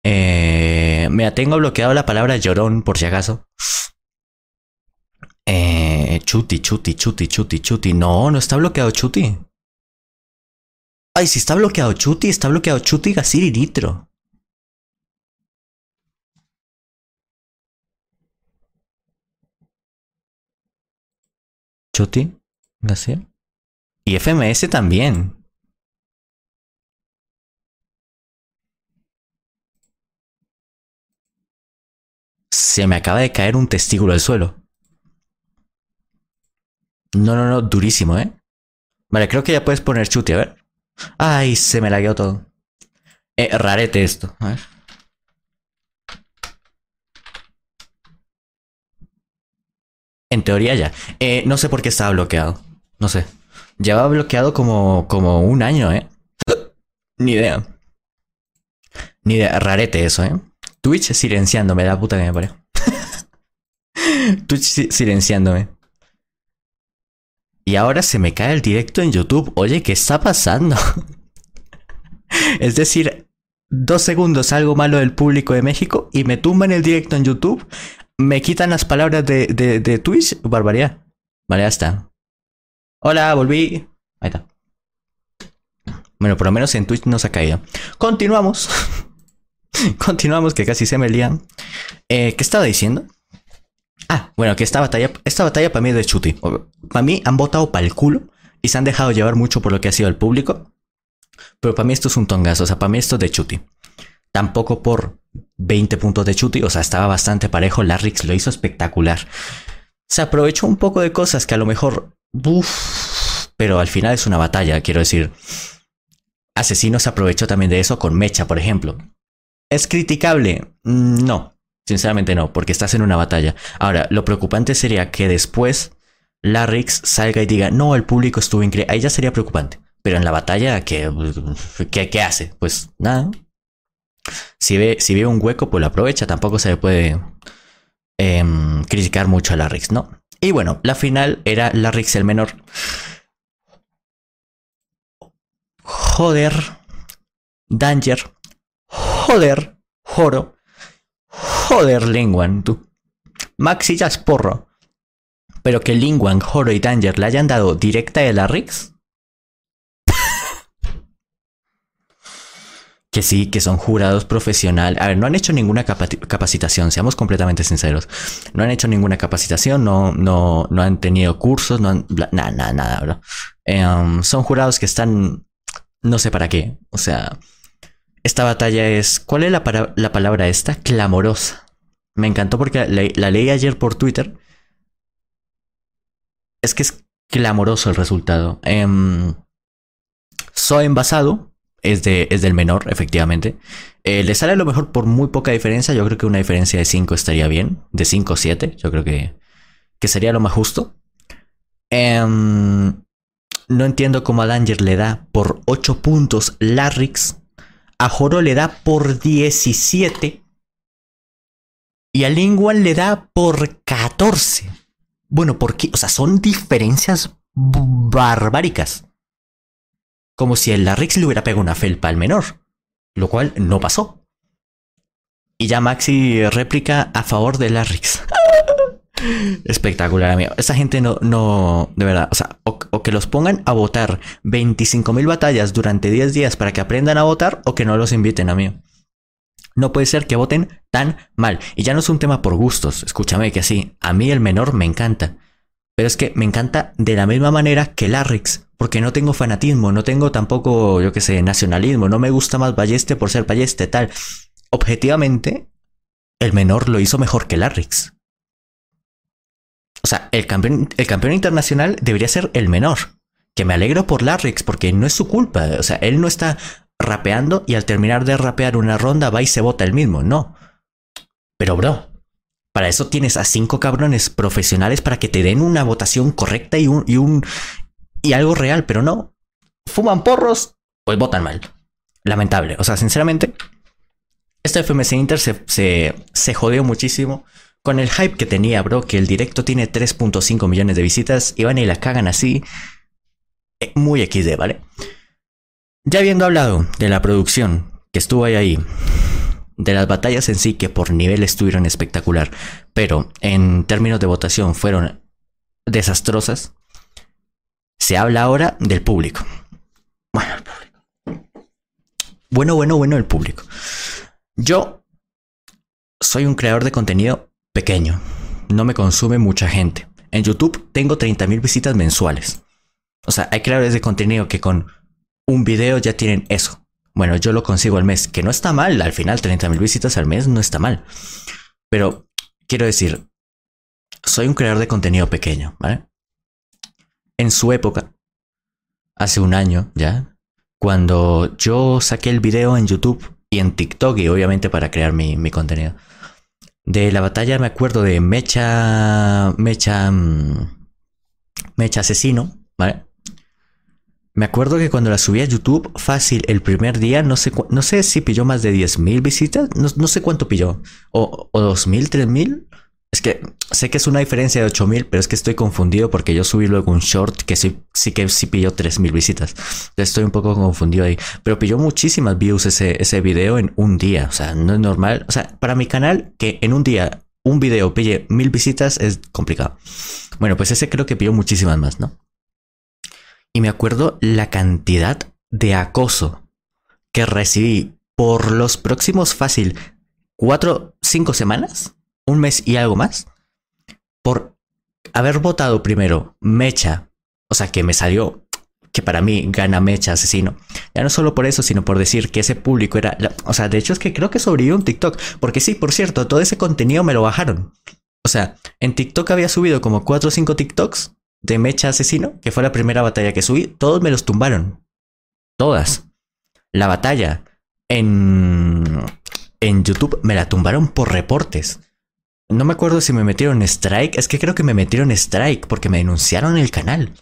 Eh, me tengo bloqueado la palabra llorón por si acaso. Eh, chuti, chuti, chuti, chuti, chuti. No, no está bloqueado chuti. Ay, si está bloqueado chuti, está bloqueado chuti, gasir y nitro. Chuti, gasir. Y FMS también. Se me acaba de caer un testículo al suelo. No, no, no, durísimo, ¿eh? Vale, creo que ya puedes poner chuti, a ver. Ay, se me lagueó todo. Eh, rarete esto, a ver. En teoría ya. Eh, no sé por qué estaba bloqueado. No sé. Llevaba bloqueado como, como un año, ¿eh? Ni idea. Ni idea. Rarete eso, ¿eh? Twitch silenciando, me da puta que me parió. Twitch silenciándome. Y ahora se me cae el directo en YouTube. Oye, ¿qué está pasando? es decir, dos segundos algo malo del público de México y me tumban el directo en YouTube. Me quitan las palabras de, de, de Twitch. Barbaridad. Vale, ya está. Hola, volví. Ahí está. Bueno, por lo menos en Twitch no se ha caído. Continuamos. Continuamos, que casi se me lían. Eh, ¿Qué estaba diciendo? Ah, bueno, que esta batalla, esta batalla para mí es de chuti. Para mí han votado para el culo y se han dejado llevar mucho por lo que ha sido el público. Pero para mí esto es un tongazo, o sea, para mí esto es de chuti. Tampoco por 20 puntos de chuti, o sea, estaba bastante parejo. Larrix lo hizo espectacular. Se aprovechó un poco de cosas que a lo mejor. Uf, pero al final es una batalla, quiero decir. Asesino se aprovechó también de eso con Mecha, por ejemplo. ¿Es criticable? Mm, no, sinceramente no, porque estás en una batalla. Ahora, lo preocupante sería que después Larrix salga y diga, no, el público estuvo increíble. Ahí ya sería preocupante. Pero en la batalla, ¿qué, hace? Pues nada. Si ve, si ve un hueco, pues lo aprovecha. Tampoco se le puede em, criticar mucho a Larrix, ¿no? Y bueno, la final era Larrix el menor. Joder. Danger. Joder. Joro. Joder, Lingwan, tú. Maxi ya es porro. Pero que Lingwan, Joro y Danger le hayan dado directa a Larrix. Que sí, que son jurados profesionales. A ver, no han hecho ninguna capacitación, seamos completamente sinceros. No han hecho ninguna capacitación, no, no, no han tenido cursos, no han. Nada, nada, nada, em, son jurados que están. No sé para qué. O sea, esta batalla es. ¿Cuál es la, la palabra esta? Clamorosa. Me encantó porque la, leí ayer por Twitter. Es que es clamoroso el resultado. Eh, so envasado es, de, es del menor, efectivamente. Eh, le sale a lo mejor por muy poca diferencia. Yo creo que una diferencia de 5 estaría bien. De 5 o 7. Yo creo que, que sería lo más justo. Em, no entiendo cómo a Danger le da por 8 puntos Larrix. A Joro le da por 17. Y a Lingual le da por 14. Bueno, porque, o sea, son diferencias barbáricas como si el Larrix le hubiera pegado una felpa al menor, lo cual no pasó. Y ya Maxi réplica a favor de Larrix. Espectacular, amigo. Esta gente no, no, de verdad, o sea, o, que los pongan a votar 25.000 batallas durante 10 días para que aprendan a votar o que no los inviten, amigo. No puede ser que voten tan mal. Y ya no es un tema por gustos, escúchame que así, a mí el menor me encanta. Pero es que me encanta de la misma manera que Larrix, porque no tengo fanatismo, no tengo tampoco, yo qué sé, nacionalismo, no me gusta más Balleste por ser Balleste, tal. Objetivamente, el menor lo hizo mejor que Larrix. O sea, el campeón, el campeón internacional debería ser el menor. Que me alegro por Larrix, porque no es su culpa. O sea, él no está rapeando y al terminar de rapear una ronda va y se vota el mismo, no. Pero bro, para eso tienes a cinco cabrones profesionales para que te den una votación correcta y un, y algo real, pero no. Fuman porros, pues votan mal. Lamentable. O sea, sinceramente, este FMC Inter se, se, se jodió muchísimo con el hype que tenía, bro, que el directo tiene 3.5 millones de visitas y van y la cagan así. Eh, muy XD, ¿vale? Ya habiendo hablado de la producción que estuvo ahí, ahí de las batallas en sí, que por nivel estuvieron espectacular, pero en términos de votación fueron desastrosas, se habla ahora del público. Bueno, el público. Bueno, bueno, bueno, el público. Yo soy un creador de contenido pequeño. No me consume mucha gente. En YouTube tengo 30.000 visitas mensuales. O sea, hay creadores de contenido que con un video ya tienen eso. Bueno, yo lo consigo al mes, que no está mal, al final 30 mil visitas al mes no está mal. Pero quiero decir, soy un creador de contenido pequeño, ¿vale? En su época, hace un año ya, cuando yo saqué el video en YouTube y en TikTok y obviamente para crear mi, mi contenido. De la batalla me acuerdo de Mecha, Mecha, mm, Mecha Asesino, ¿vale? Me acuerdo que cuando la subí a YouTube, fácil, el primer día, no sé, no sé si pilló más de 10.000 visitas, no, sé cuánto pilló, o, o 2.000, 3.000. Es que sé que es una diferencia de 8000, pero es que estoy confundido porque yo subí luego un short que sí, sí que sí pilló 3000 visitas. Estoy un poco confundido ahí. Pero pilló muchísimas views ese, ese video en un día. O sea, no es normal. O sea, para mi canal, que en un día un video pille mil visitas es complicado. Bueno, pues ese creo que pilló muchísimas más, ¿no? Y me acuerdo la cantidad de acoso que recibí por los próximos fácil cuatro, cinco semanas, un mes y algo más, por haber votado primero Mecha, o sea, que me salió que para mí gana Mecha asesino. Ya no solo por eso, sino por decir que ese público era, o sea, de hecho es que creo que sobrevivió un TikTok, porque sí, por cierto, todo ese contenido me lo bajaron. O sea, en TikTok había subido como cuatro o cinco TikToks de Mecha Asesino, que fue la primera batalla que subí, todos me los tumbaron. Todas. La batalla en, en YouTube me la tumbaron por reportes. No me acuerdo si me metieron strike, es que creo que me metieron strike porque me denunciaron el canal.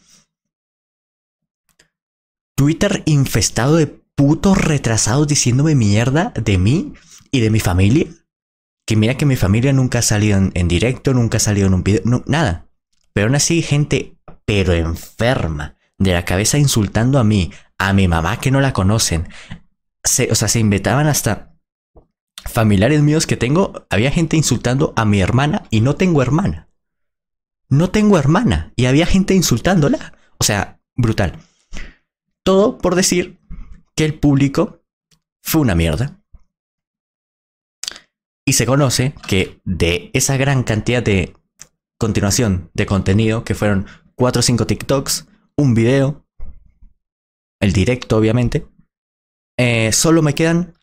Twitter infestado de putos retrasados diciéndome mierda de mí y de mi familia. Que mira que mi familia nunca ha salido en, directo, nunca ha salido en un video, nada. Pero aún así, gente, pero enferma, de la cabeza insultando a mí, a mi mamá que no la conocen. o sea, se inventaban hasta familiares míos que tengo. Había gente insultando a mi hermana y no tengo hermana. No tengo hermana y había gente insultándola. O sea, brutal. Todo por decir que el público fue una mierda. Y se conoce que de esa gran cantidad de continuación de contenido, que fueron 4 o 5 TikToks, un video, el directo obviamente, eh, solo me quedan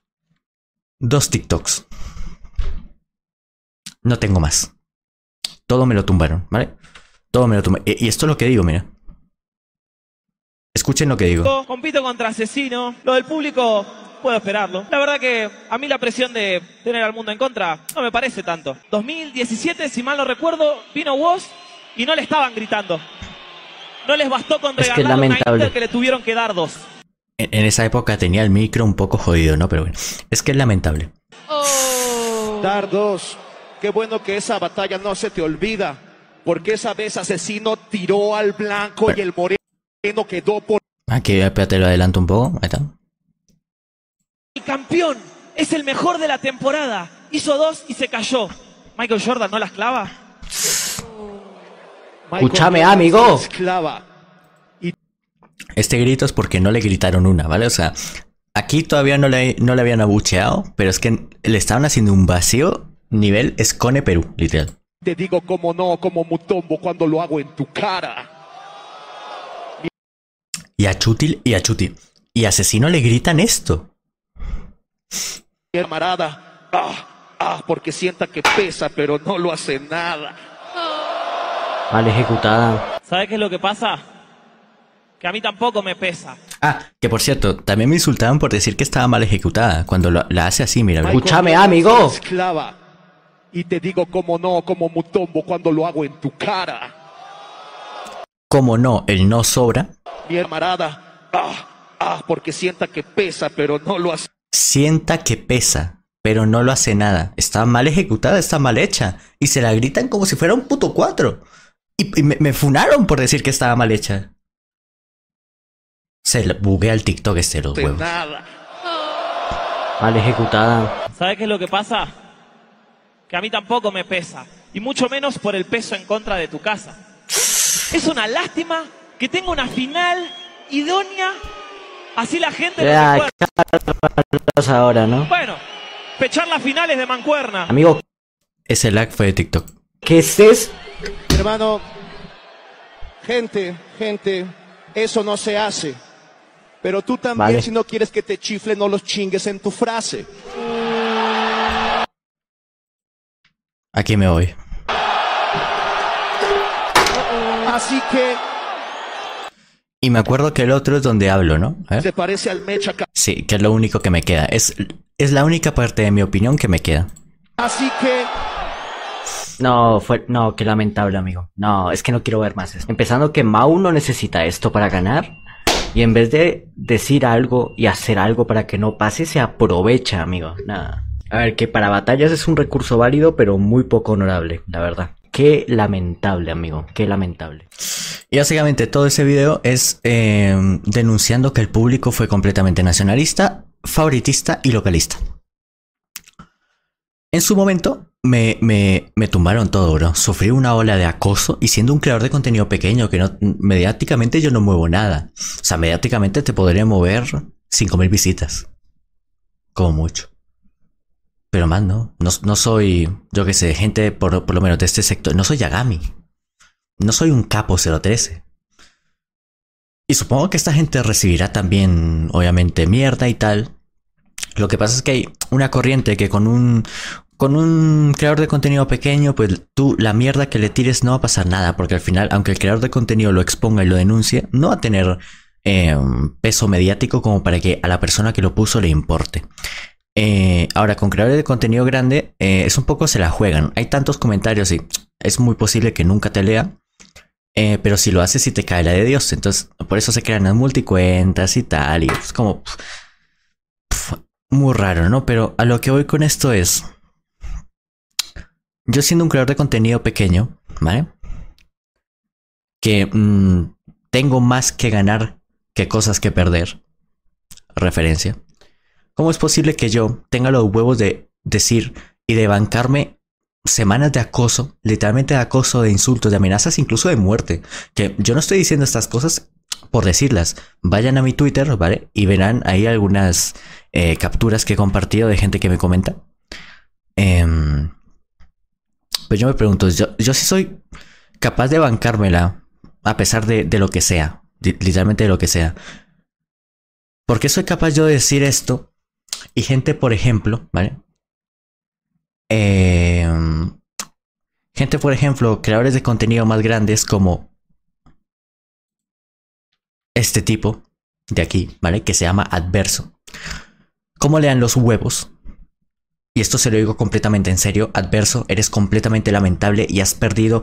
dos TikToks. No tengo más. Todo me lo tumbaron, ¿vale? Todo me lo tumbaron. Y, esto es lo que digo, mira. Escuchen lo que digo.
Compito contra asesino. Lo del público puedo esperarlo. La verdad que a mí la presión de tener al mundo en contra no me parece tanto. 2017, si mal no recuerdo, vino Woz y no le estaban gritando. No les bastó con regalar es que una que le tuvieron que dar dos.
En, esa época tenía el micro un poco jodido, ¿no? Pero bueno, es que es lamentable. Oh.
Dar dos. Qué bueno que esa batalla no se te olvida. Porque esa vez asesino tiró al blanco y el moreno quedó por...
Aquí, espérate, lo adelanto un poco. Ahí está.
El campeón es el mejor de la temporada. Hizo dos y se cayó. Michael Jordan no las clava.
Escúchame, amigo. Este grito es porque no le gritaron una, ¿vale? O sea, aquí todavía no le, no le habían abucheado, pero es que le estaban haciendo un vacío nivel Escone Perú, literal.
Te digo como no, como Mutombo cuando lo hago en tu cara.
Y a Chutil y a Chutil. Y Asesino le gritan esto.
Camarada, ah, ah, porque sienta que pesa, pero no lo hace nada.
Mal ejecutada.
¿Sabes qué es lo que pasa? Que a mí tampoco me pesa.
Ah, que por cierto, también me insultaban por decir que estaba mal ejecutada. Cuando la hace así, mira.
Escúchame, amigo. Esclava. Y te digo como no, como Mutombo cuando lo hago en tu cara.
Como no, el no sobra.
Mi camarada, ah, ah, porque sienta que pesa, pero no lo hace
sienta que pesa, pero no lo hace nada. Está mal ejecutada, está mal hecha. Y se la gritan como si fuera un puto cuatro. Y, me, funaron por decir que estaba mal hecha. Se buguea el TikTok este los huevos. Mal ejecutada.
¿Sabes qué es lo que pasa? Que a mí tampoco me pesa. Y mucho menos por el peso en contra de tu casa. Es una lástima que tenga una final idónea Así la gente
ya, ahora, ¿no?
Bueno, pechar las finales de Mancuerna.
Amigo, ese lag fue de TikTok.
¿Qué es eso? Hermano, gente, gente, eso no se hace. Pero tú también, si no quieres que te chifle, no los chingues en tu frase.
Aquí me voy.
Así que
y me acuerdo que el otro es donde hablo, ¿no?
Se parece al Mecha.
Sí, que es lo único que me queda. Es, es la única parte de mi opinión que me queda.
Así que...
No, fue, no, qué lamentable, amigo. No, es que no quiero ver más esto. Empezando que Mau no necesita esto para ganar. Y en vez de decir algo y hacer algo para que no pase, se aprovecha, amigo. Nada. A ver, que para batallas es un recurso válido, pero muy poco honorable, la verdad. Qué lamentable, amigo, qué lamentable. Y básicamente todo ese video es eh, denunciando que el público fue completamente nacionalista, favoritista y localista. En su momento me, me, me, tumbaron todo, bro. Sufrí una ola de acoso y siendo un creador de contenido pequeño que no mediáticamente yo no muevo nada. O sea, mediáticamente te podría mover 5000 visitas. Como mucho. Pero más no. No, soy, yo que sé, gente por, por, lo menos de este sector. No soy Yagami. No soy un capo 013. Y supongo que esta gente recibirá también, obviamente, mierda y tal. Lo que pasa es que hay una corriente que con un, con un creador de contenido pequeño, pues tú la mierda que le tires no va a pasar nada, porque al final, aunque el creador de contenido lo exponga y lo denuncie, no va a tener eh, peso mediático como para que a la persona que lo puso le importe. Eh, ahora, con creadores de contenido grande, eh, es un poco se la juegan. Hay tantos comentarios y es muy posible que nunca te lea. pero si lo haces, si te cae la de Dios. Entonces, por eso se crean las multicuentas y tal. Y es como muy raro, ¿no? Pero a lo que voy con esto es. Yo siendo un creador de contenido pequeño, ¿vale? Que mm, tengo más que ganar que cosas que perder. Referencia. ¿Cómo es posible que yo tenga los huevos de decir y de bancarme semanas de acoso, literalmente de acoso, de insultos, de amenazas, incluso de muerte? Que yo no estoy diciendo estas cosas por decirlas. Vayan a mi Twitter, ¿vale? Y verán ahí algunas eh, capturas que he compartido de gente que me comenta. Eh, pues yo me pregunto, yo, yo sí soy capaz de bancármela a pesar de, de lo que sea, literalmente de lo que sea. ¿Por qué soy capaz yo de decir esto? Y gente, por ejemplo, ¿vale? Eh, gente, por ejemplo, creadores de contenido más grandes como este tipo de aquí, ¿vale? Que se llama adverso. ¿Cómo le dan los huevos? Y esto se lo digo completamente en serio, adverso, eres completamente lamentable y has perdido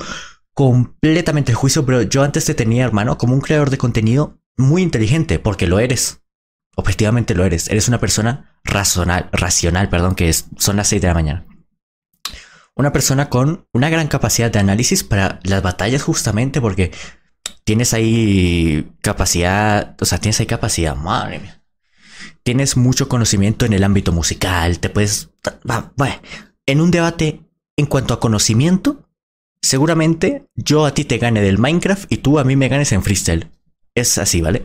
completamente el juicio, pero yo antes te tenía, hermano, como un creador de contenido muy inteligente, porque lo eres. Objetivamente lo eres. Eres una persona racional, racional, perdón, que son las 6 de la mañana. Una persona con una gran capacidad de análisis para las batallas justamente porque tienes ahí capacidad, o sea, tienes ahí capacidad, madre mía. Tienes mucho conocimiento en el ámbito musical, te puedes... En un debate en cuanto a conocimiento, seguramente yo a ti te gane del Minecraft y tú a mí me ganes en freestyle. Es así, ¿vale?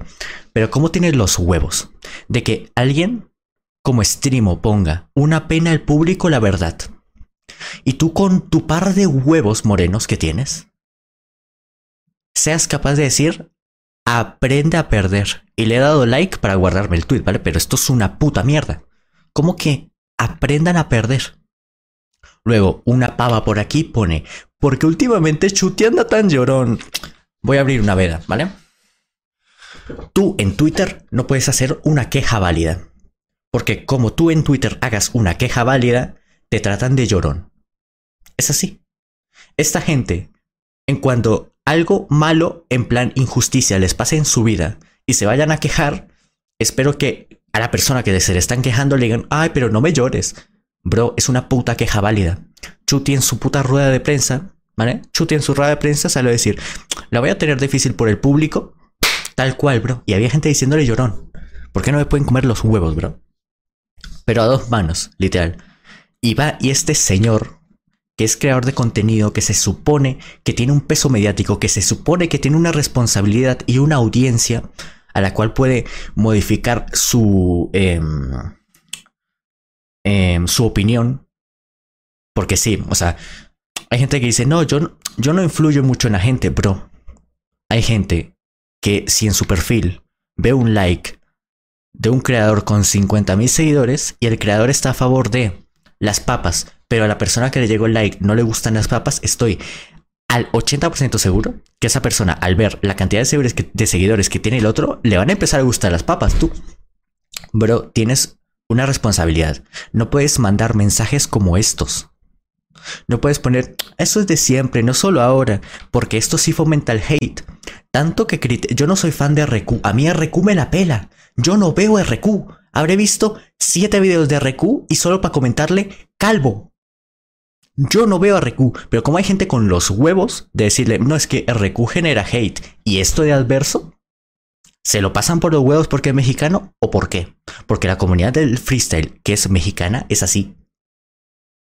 Pero ¿cómo tienes los huevos de que alguien como streamo ponga una pena al público la verdad? Y tú con tu par de huevos morenos que tienes, seas capaz de decir, aprende a perder. Y le he dado like para guardarme el tweet, ¿vale? Pero esto es una puta mierda. ¿Cómo que aprendan a perder? Luego, una pava por aquí pone, porque últimamente Chuti anda tan llorón. Voy a abrir una veda, ¿vale? Tú en Twitter no puedes hacer una queja válida. Porque como tú en Twitter hagas una queja válida, te tratan de llorón. Es así. Esta gente, en cuanto algo malo en plan injusticia les pase en su vida y se vayan a quejar, espero que a la persona que se le están quejando le digan, ay, pero no me llores. Bro, es una puta queja válida. Chuti en su puta rueda de prensa, ¿vale? Chuti en su rueda de prensa sale a decir, la voy a tener difícil por el público, tal cual, bro. Y había gente diciéndole llorón. ¿Por qué no me pueden comer los huevos, bro? Pero a dos manos, literal. Y va, y este señor, que es creador de contenido, que se supone que tiene un peso mediático, que se supone que tiene una responsabilidad y una audiencia a la cual puede modificar su, em, em, su opinión. Porque sí, o sea, hay gente que dice, no, yo, yo no influyo mucho en la gente, bro. Hay gente que si en su perfil ve un like de un creador con 50.000 seguidores y el creador está a favor de las papas, pero a la persona que le llegó el like no le gustan las papas, estoy al 80% seguro que esa persona, al ver la cantidad de seguidores, que, de seguidores que tiene el otro, le van a empezar a gustar las papas. Tú, bro, tienes una responsabilidad. No puedes mandar mensajes como estos. No puedes poner, eso es de siempre, no solo ahora, porque esto sí fomenta el hate. Tanto que yo no soy fan de RQ, a mí RQ me la pela. Yo no veo RQ. Habré visto siete videos de RQ y solo para comentarle calvo. Yo no veo RQ, pero como hay gente con los huevos de decirle, no es que RQ genera hate y esto de adverso, ¿se lo pasan por los huevos porque es mexicano o por qué? Porque la comunidad del freestyle, que es mexicana, es así.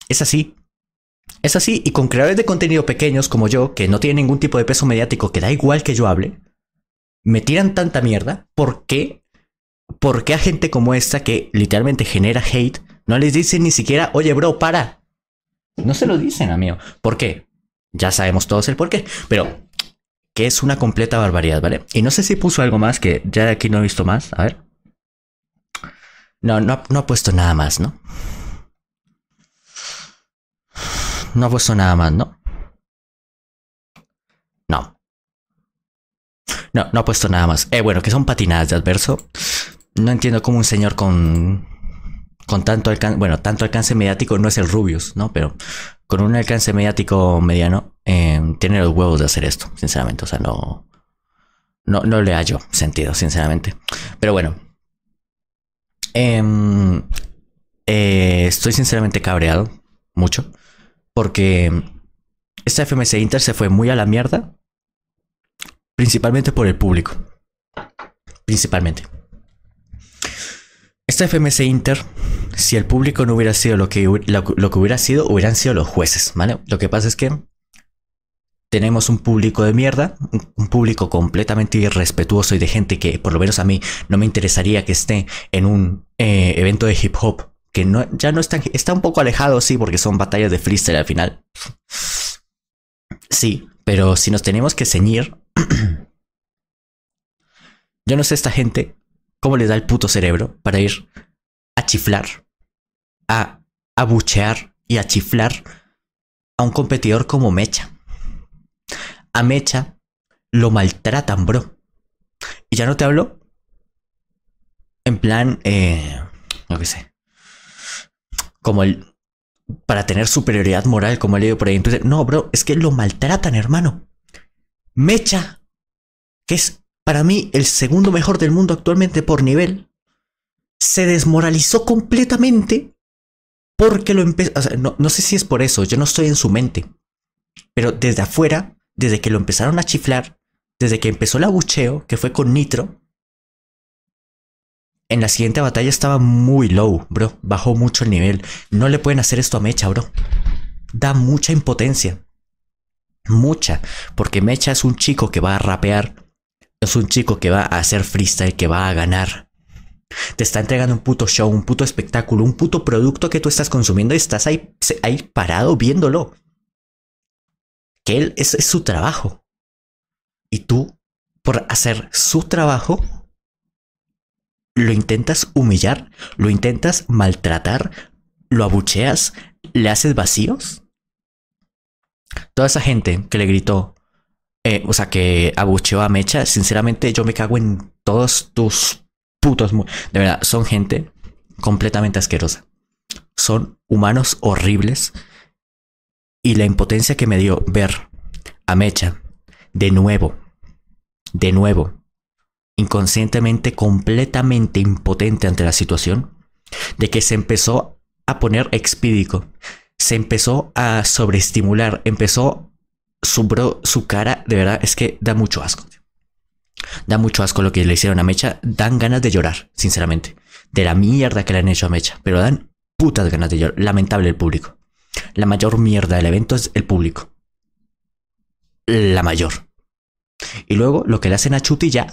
Es así. Es así, y con creadores de contenido pequeños como yo, que no tienen ningún tipo de peso mediático, que da igual que yo hable, me tiran tanta mierda, ¿por qué? ¿Por qué a gente como esta que literalmente genera hate no les dicen ni siquiera, oye bro, para? No se lo dicen, amigo. ¿Por qué? Ya sabemos todos el por qué, pero que es una completa barbaridad, ¿vale? Y no sé si puso algo más que ya de aquí no he visto más. A ver. No, no, no ha puesto nada más, ¿no? No ha puesto nada más, ¿no? No. No, no ha puesto nada más. Eh, bueno, que son patinadas de adverso. No entiendo cómo un señor con. Con tanto alcance. Bueno, tanto alcance mediático no es el Rubius, ¿no? Pero con un alcance mediático mediano. Eh, tiene los huevos de hacer esto, sinceramente. O sea, no. No, no le hallo sentido, sinceramente. Pero bueno. Em, eh, estoy sinceramente cabreado. Mucho. Porque esta FMC Inter se fue muy a la mierda. Principalmente por el público. Principalmente. Esta FMC Inter, si el público no hubiera sido lo que, lo, que hubiera sido, hubieran sido los jueces, ¿vale? Lo que pasa es que tenemos un público de mierda, un público completamente irrespetuoso y de gente que, por lo menos a mí, no me interesaría que esté en un eh, evento de hip hop que no, ya no está, está un poco alejado, sí, porque son batallas de freestyle al final. Sí, pero si nos tenemos que ceñir, yo no sé esta gente cómo le da el puto cerebro para ir a chiflar, a abuchear y a chiflar a un competidor como Mecha. A Mecha lo maltratan, bro. Y ya no te hablo en plan, eh, no qué sé, como el para tener superioridad moral, como he leído por ahí en No, bro, es que lo maltratan, hermano. Mecha, que es para mí el segundo mejor del mundo actualmente por nivel, se desmoralizó completamente porque lo empezó. No, no sé si es por eso, yo no estoy en su mente. Pero desde afuera, desde que lo empezaron a chiflar, desde que empezó el abucheo, que fue con Nitro, en la siguiente batalla estaba muy low, bro. Bajó mucho el nivel. No le pueden hacer esto a Mecha, bro. Da mucha impotencia. Mucha. Porque Mecha es un chico que va a rapear. Es un chico que va a hacer freestyle, que va a ganar. Te está entregando un puto show, un puto espectáculo, un puto producto que tú estás consumiendo y estás ahí, ahí parado viéndolo. Que él es su trabajo. Y tú, por hacer su trabajo, lo intentas humillar, lo intentas maltratar, lo abucheas, le haces vacíos. Toda esa gente que le gritó, eh, o sea, que abucheó a Mecha, sinceramente yo me cago en todos tus putos. De verdad, son gente completamente asquerosa. Son humanos horribles. Y la impotencia que me dio ver a Mecha de nuevo, de nuevo, inconscientemente completamente impotente ante la situación, de que se empezó a poner expídico, se empezó a sobreestimular, empezó su, su cara, de verdad, es que da mucho asco. Da mucho asco lo que le hicieron a Mecha, dan ganas de llorar, sinceramente, de la mierda que le han hecho a Mecha, pero dan putas ganas de llorar, lamentable el público. La mayor mierda del evento es el público. La mayor. Y luego lo que le hacen a Chuti ya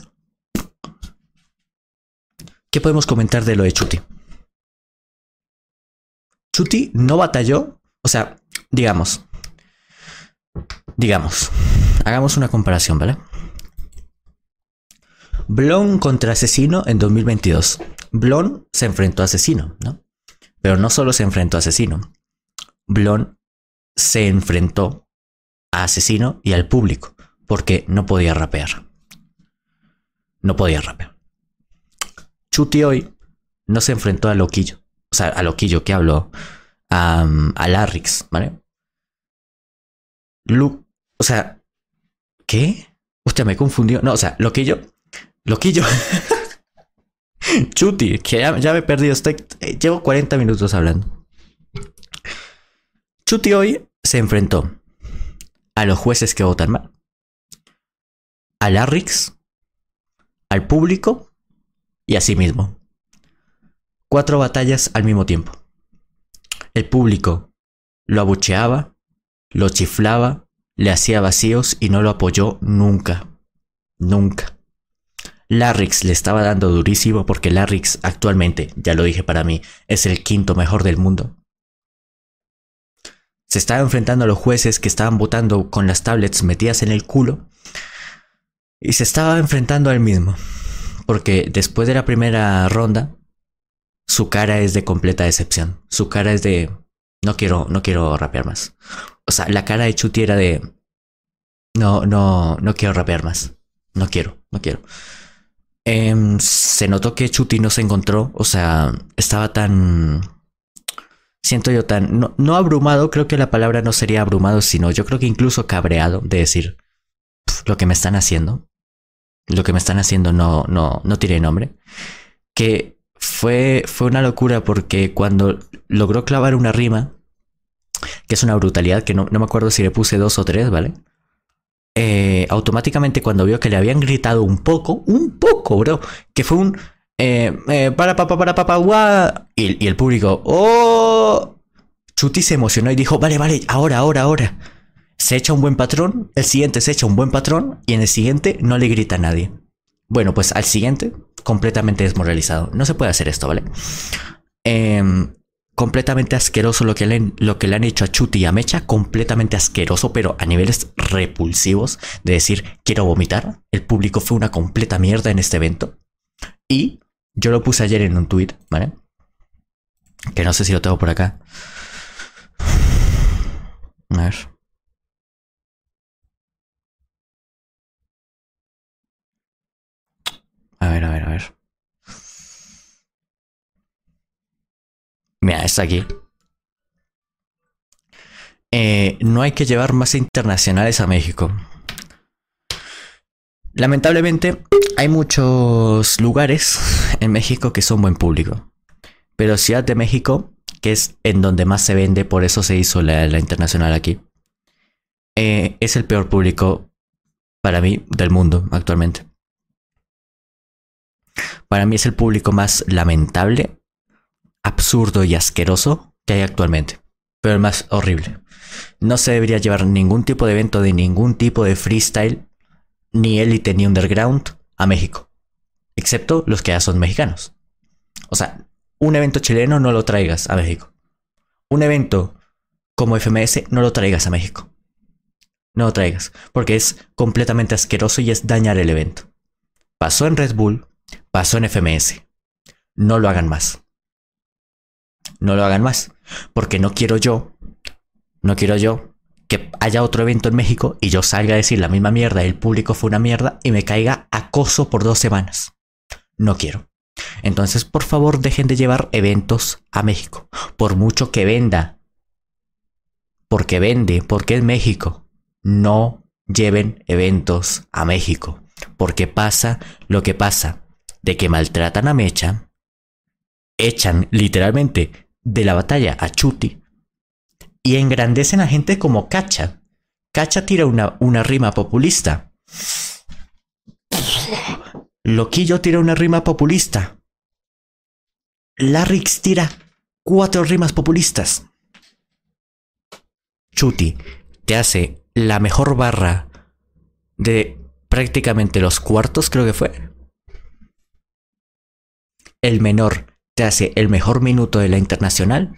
¿Qué podemos comentar de lo de Chuti? Chuti no batalló, o sea, digamos, digamos, hagamos una comparación, ¿vale? Blon contra Asesino en 2022. Blon se enfrentó a Asesino, ¿no? Pero no solo se enfrentó a Asesino. Blon se enfrentó a Asesino y al público, porque no podía rapear. No podía rapear. Chuti hoy no se enfrentó a Loquillo. O sea, a Loquillo que habló. A, a Larrix, ¿vale? Lu o sea, ¿qué? Hostia, me confundió. No, o sea, Loquillo. Loquillo. Chuti, que ya, ya me he perdido. Estoy, eh, llevo 40 minutos hablando. Chuti hoy se enfrentó a los jueces que votan mal, a Larrix, al público y a mismo. Cuatro batallas al mismo tiempo. El público lo abucheaba, lo chiflaba, le hacía vacíos y no lo apoyó nunca. Nunca. Larrix le estaba dando durísimo porque Larrix actualmente, ya lo dije para mí, es el quinto mejor del mundo. Se estaba enfrentando a los jueces que estaban votando con las tablets metidas en el culo. Y se estaba enfrentando a él mismo. Porque después de la primera ronda, su cara es de completa decepción. Su cara es de... No quiero, no quiero rapear más. O sea, la cara de Chuti era de... No, no, no quiero rapear más. No quiero, no quiero. Em, se notó que Chuti no se encontró. O sea, estaba tan siento yo tan, no, no, abrumado, creo que la palabra no sería abrumado, sino yo creo que incluso cabreado de decir, lo que me están haciendo, lo que me están haciendo no, no, no tiene nombre, que fue, fue una locura porque cuando logró clavar una rima, que es una brutalidad, que no, no me acuerdo si le puse dos o tres, ¿vale? Eh, automáticamente cuando vio que le habían gritado un poco, un poco, bro, que fue un eh, eh, para, para, para, para, Y, y el público, ¡oh! Chuti se emocionó y dijo, vale, vale, ahora, ahora, ahora. Se echa un buen patrón, el siguiente se echa un buen patrón y en el siguiente no le grita a nadie. Bueno, pues al siguiente, completamente desmoralizado. No se puede hacer esto, ¿vale? Em, completamente asqueroso lo que, le, lo que le han hecho a Chuti y a Mecha, completamente asqueroso, pero a niveles repulsivos de decir, quiero vomitar. El público fue una completa mierda en este evento. Y yo lo puse ayer en un tweet, ¿vale? Que no sé si lo tengo por acá. A ver. A ver, a ver, a ver. Mira, está aquí. Eh, no hay que llevar más internacionales a México. Lamentablemente, hay muchos lugares en México que son buen público. Pero Ciudad de México, que es en donde más se vende, por eso se hizo la, internacional aquí, eh, es el peor público para mí del mundo actualmente. Para mí es el público más lamentable, absurdo y asqueroso que hay actualmente. Pero el más horrible. No se debería llevar ningún tipo de evento de ningún tipo de freestyle ni élite ni underground a México. Excepto los que ya son mexicanos. O sea, un evento chileno no lo traigas a México. Un evento como FMS no lo traigas a México. No lo traigas, porque es completamente asqueroso y es dañar el evento. Pasó en Red Bull, pasó en FMS. No lo hagan más. No lo hagan más, porque no quiero yo, no quiero yo que haya otro evento en México y yo salga a decir la misma mierda, el público fue una mierda y me caiga acoso por dos semanas. No quiero. Entonces, por favor, dejen de llevar eventos a México. Por mucho que venda. Porque vende, porque es México. No lleven eventos a México. Porque pasa lo que pasa. De que maltratan a Mecha. Echan literalmente de la batalla a Chuti y engrandecen a gente como Cacha. Cacha tira una, una rima populista. Loquillo tira una rima populista. Larrix tira cuatro rimas populistas. Chuti te hace la mejor barra de prácticamente los cuartos, creo que fue. El menor te hace el mejor minuto de la internacional.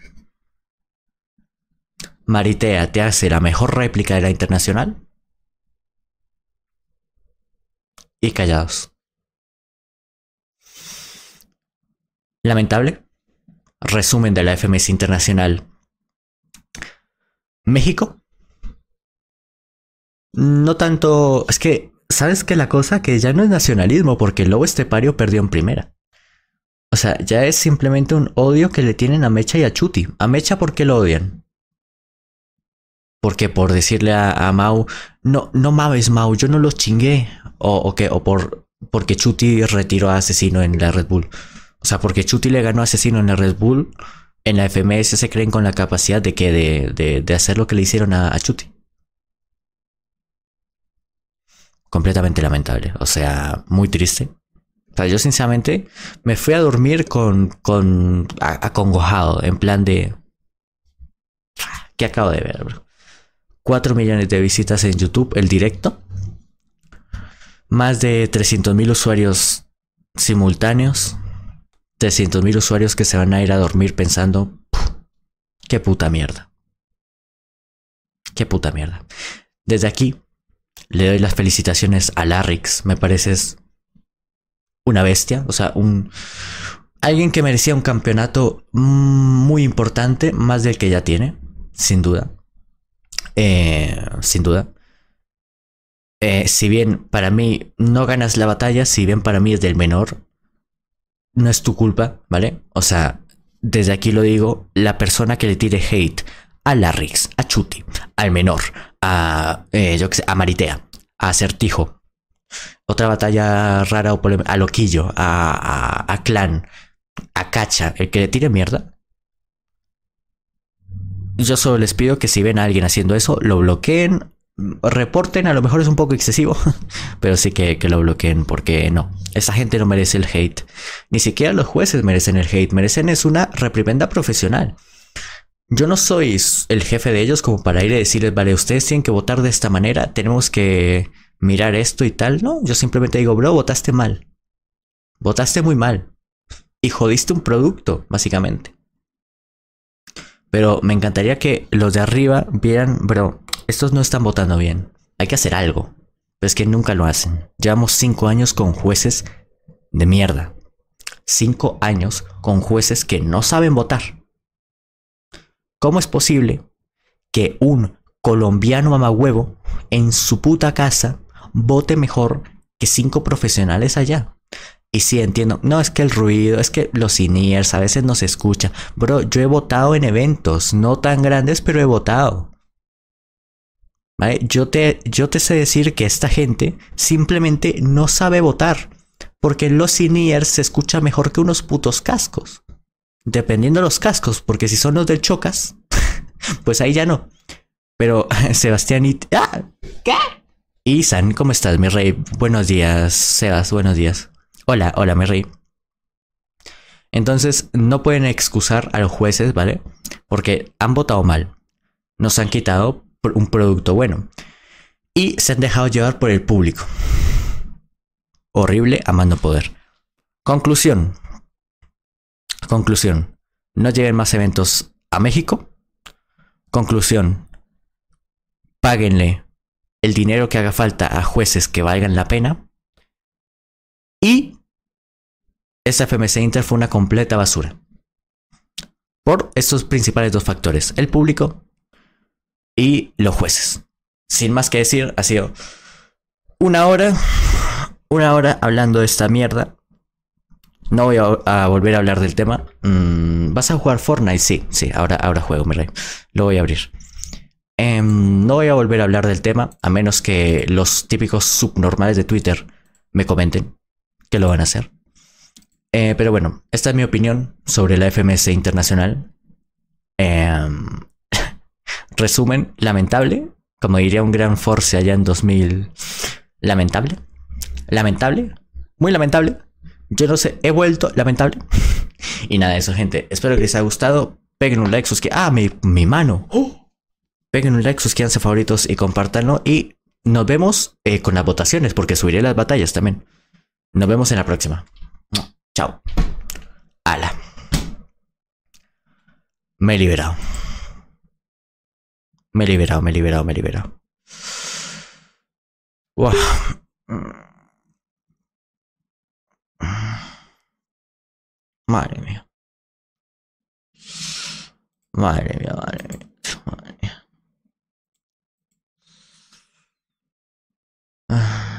Maritea te hace la mejor réplica de la internacional. Y callados. Lamentable. Resumen de la FMS Internacional. México. No tanto. Es que, ¿sabes qué la cosa? Que ya no es nacionalismo, porque el lobo estepario perdió en primera. O sea, ya es simplemente un odio que le tienen a Mecha y a Chuti. A Mecha, ¿por qué lo odian? Porque por decirle a, Mau, no, no mames Mau, yo no los chingué. O, o, o por, porque Chuti retiró a Asesino en la Red Bull. O sea, porque Chuti le ganó a Asesino en el Red Bull, en la FMS se creen con la capacidad de que de, hacer lo que le hicieron a, Chuti. Completamente lamentable. O sea, muy triste. O sea, yo sinceramente me fui a dormir con, con acongojado, en plan de... ¿Qué acabo de ver, bro? 4 millones de visitas en YouTube, el directo. Más de 300 mil usuarios simultáneos. 300 mil usuarios que se van a ir a dormir pensando, qué puta mierda. Qué puta mierda. Desde aquí le doy las felicitaciones a Larrix. Me pareces una bestia. O sea, un. Alguien que merecía un campeonato muy importante, más del que ya tiene, sin duda. Eh, sin duda. Eh, si bien para mí no ganas la batalla, si bien para mí es del menor, no es tu culpa, ¿vale? O sea, desde aquí lo digo, la persona que le tire hate a Larrix, a Chuti, al menor, a, eh, yo que sé, a Maritea, a Acertijo, otra batalla rara o polémica, a Loquillo, a, a, a Clan, a Cacha, el que le tire mierda. Yo solo les pido que si ven a alguien haciendo eso, lo bloqueen reporten, a lo mejor es un poco excesivo, pero sí que, lo bloqueen porque no, esa gente no merece el hate. Ni siquiera los jueces merecen el hate, merecen es una reprimenda profesional. Yo no soy el jefe de ellos como para ir y decirles, vale, ustedes tienen que votar de esta manera, tenemos que mirar esto y tal. No, yo simplemente digo, bro, votaste mal. Votaste muy mal. Y jodiste un producto, básicamente. Pero me encantaría que los de arriba vieran, bro, estos no están votando bien. Hay que hacer algo. Pero es que nunca lo hacen. Llevamos cinco años con jueces de mierda. Cinco años con jueces que no saben votar. ¿Cómo es posible que un colombiano mamahuevo en su puta casa vote mejor que cinco profesionales allá? Y sí, entiendo. No, es que el ruido, es que los seniors a veces no se escucha. Bro, yo he votado en eventos, no tan grandes, pero he votado. Yo, te, yo te sé decir que esta gente simplemente no sabe votar. Porque los in se escucha mejor que unos putos cascos. Dependiendo de los cascos, porque si son los del Chocas, pues ahí ya no. Pero Sebastián y... ¡Ah! ¿Qué? Isan, ¿cómo estás, mi rey? Buenos días, Sebas, buenos días. Hola, hola, mi rey. Entonces, no pueden excusar a los jueces, ¿vale? Porque han votado mal. Nos han quitado un producto bueno. Y se han dejado llevar por el público. Horrible, amando poder. Conclusión. Conclusión. No lleven más eventos a México. Conclusión. Páguenle el dinero que haga falta a jueces que valgan la pena. Y esa FMC Inter fue una completa basura. Por estos principales dos factores. El público y los jueces. Sin más que decir, ha sido una hora, una hora hablando de esta mierda. No voy a, volver a hablar del tema. Mm, ¿Vas a jugar Fortnite? Sí, sí, ahora, ahora juego, mi rey. Lo voy a abrir. Em, no voy a volver a hablar del tema, a menos que los típicos subnormales de Twitter me comenten que lo van a hacer. Eh, pero bueno, esta es mi opinión sobre la FMS internacional. Eh, Resumen, lamentable, como diría un gran Force allá en 2000. Lamentable, lamentable, muy lamentable. Yo no sé, he vuelto, lamentable. y nada de eso, gente. Espero que les haya gustado. Peguen un like, que Ah, mi, mi mano. ¡Oh! Peguen un like, suscríbanse favoritos y compártanlo. Y nos vemos eh, con las votaciones, porque subiré las batallas también. Nos vemos en la próxima. Chao. Ala. Me he liberado. Me he liberado, me he liberado, me he liberado. Madre mía. Madre mía, madre mía. Ah.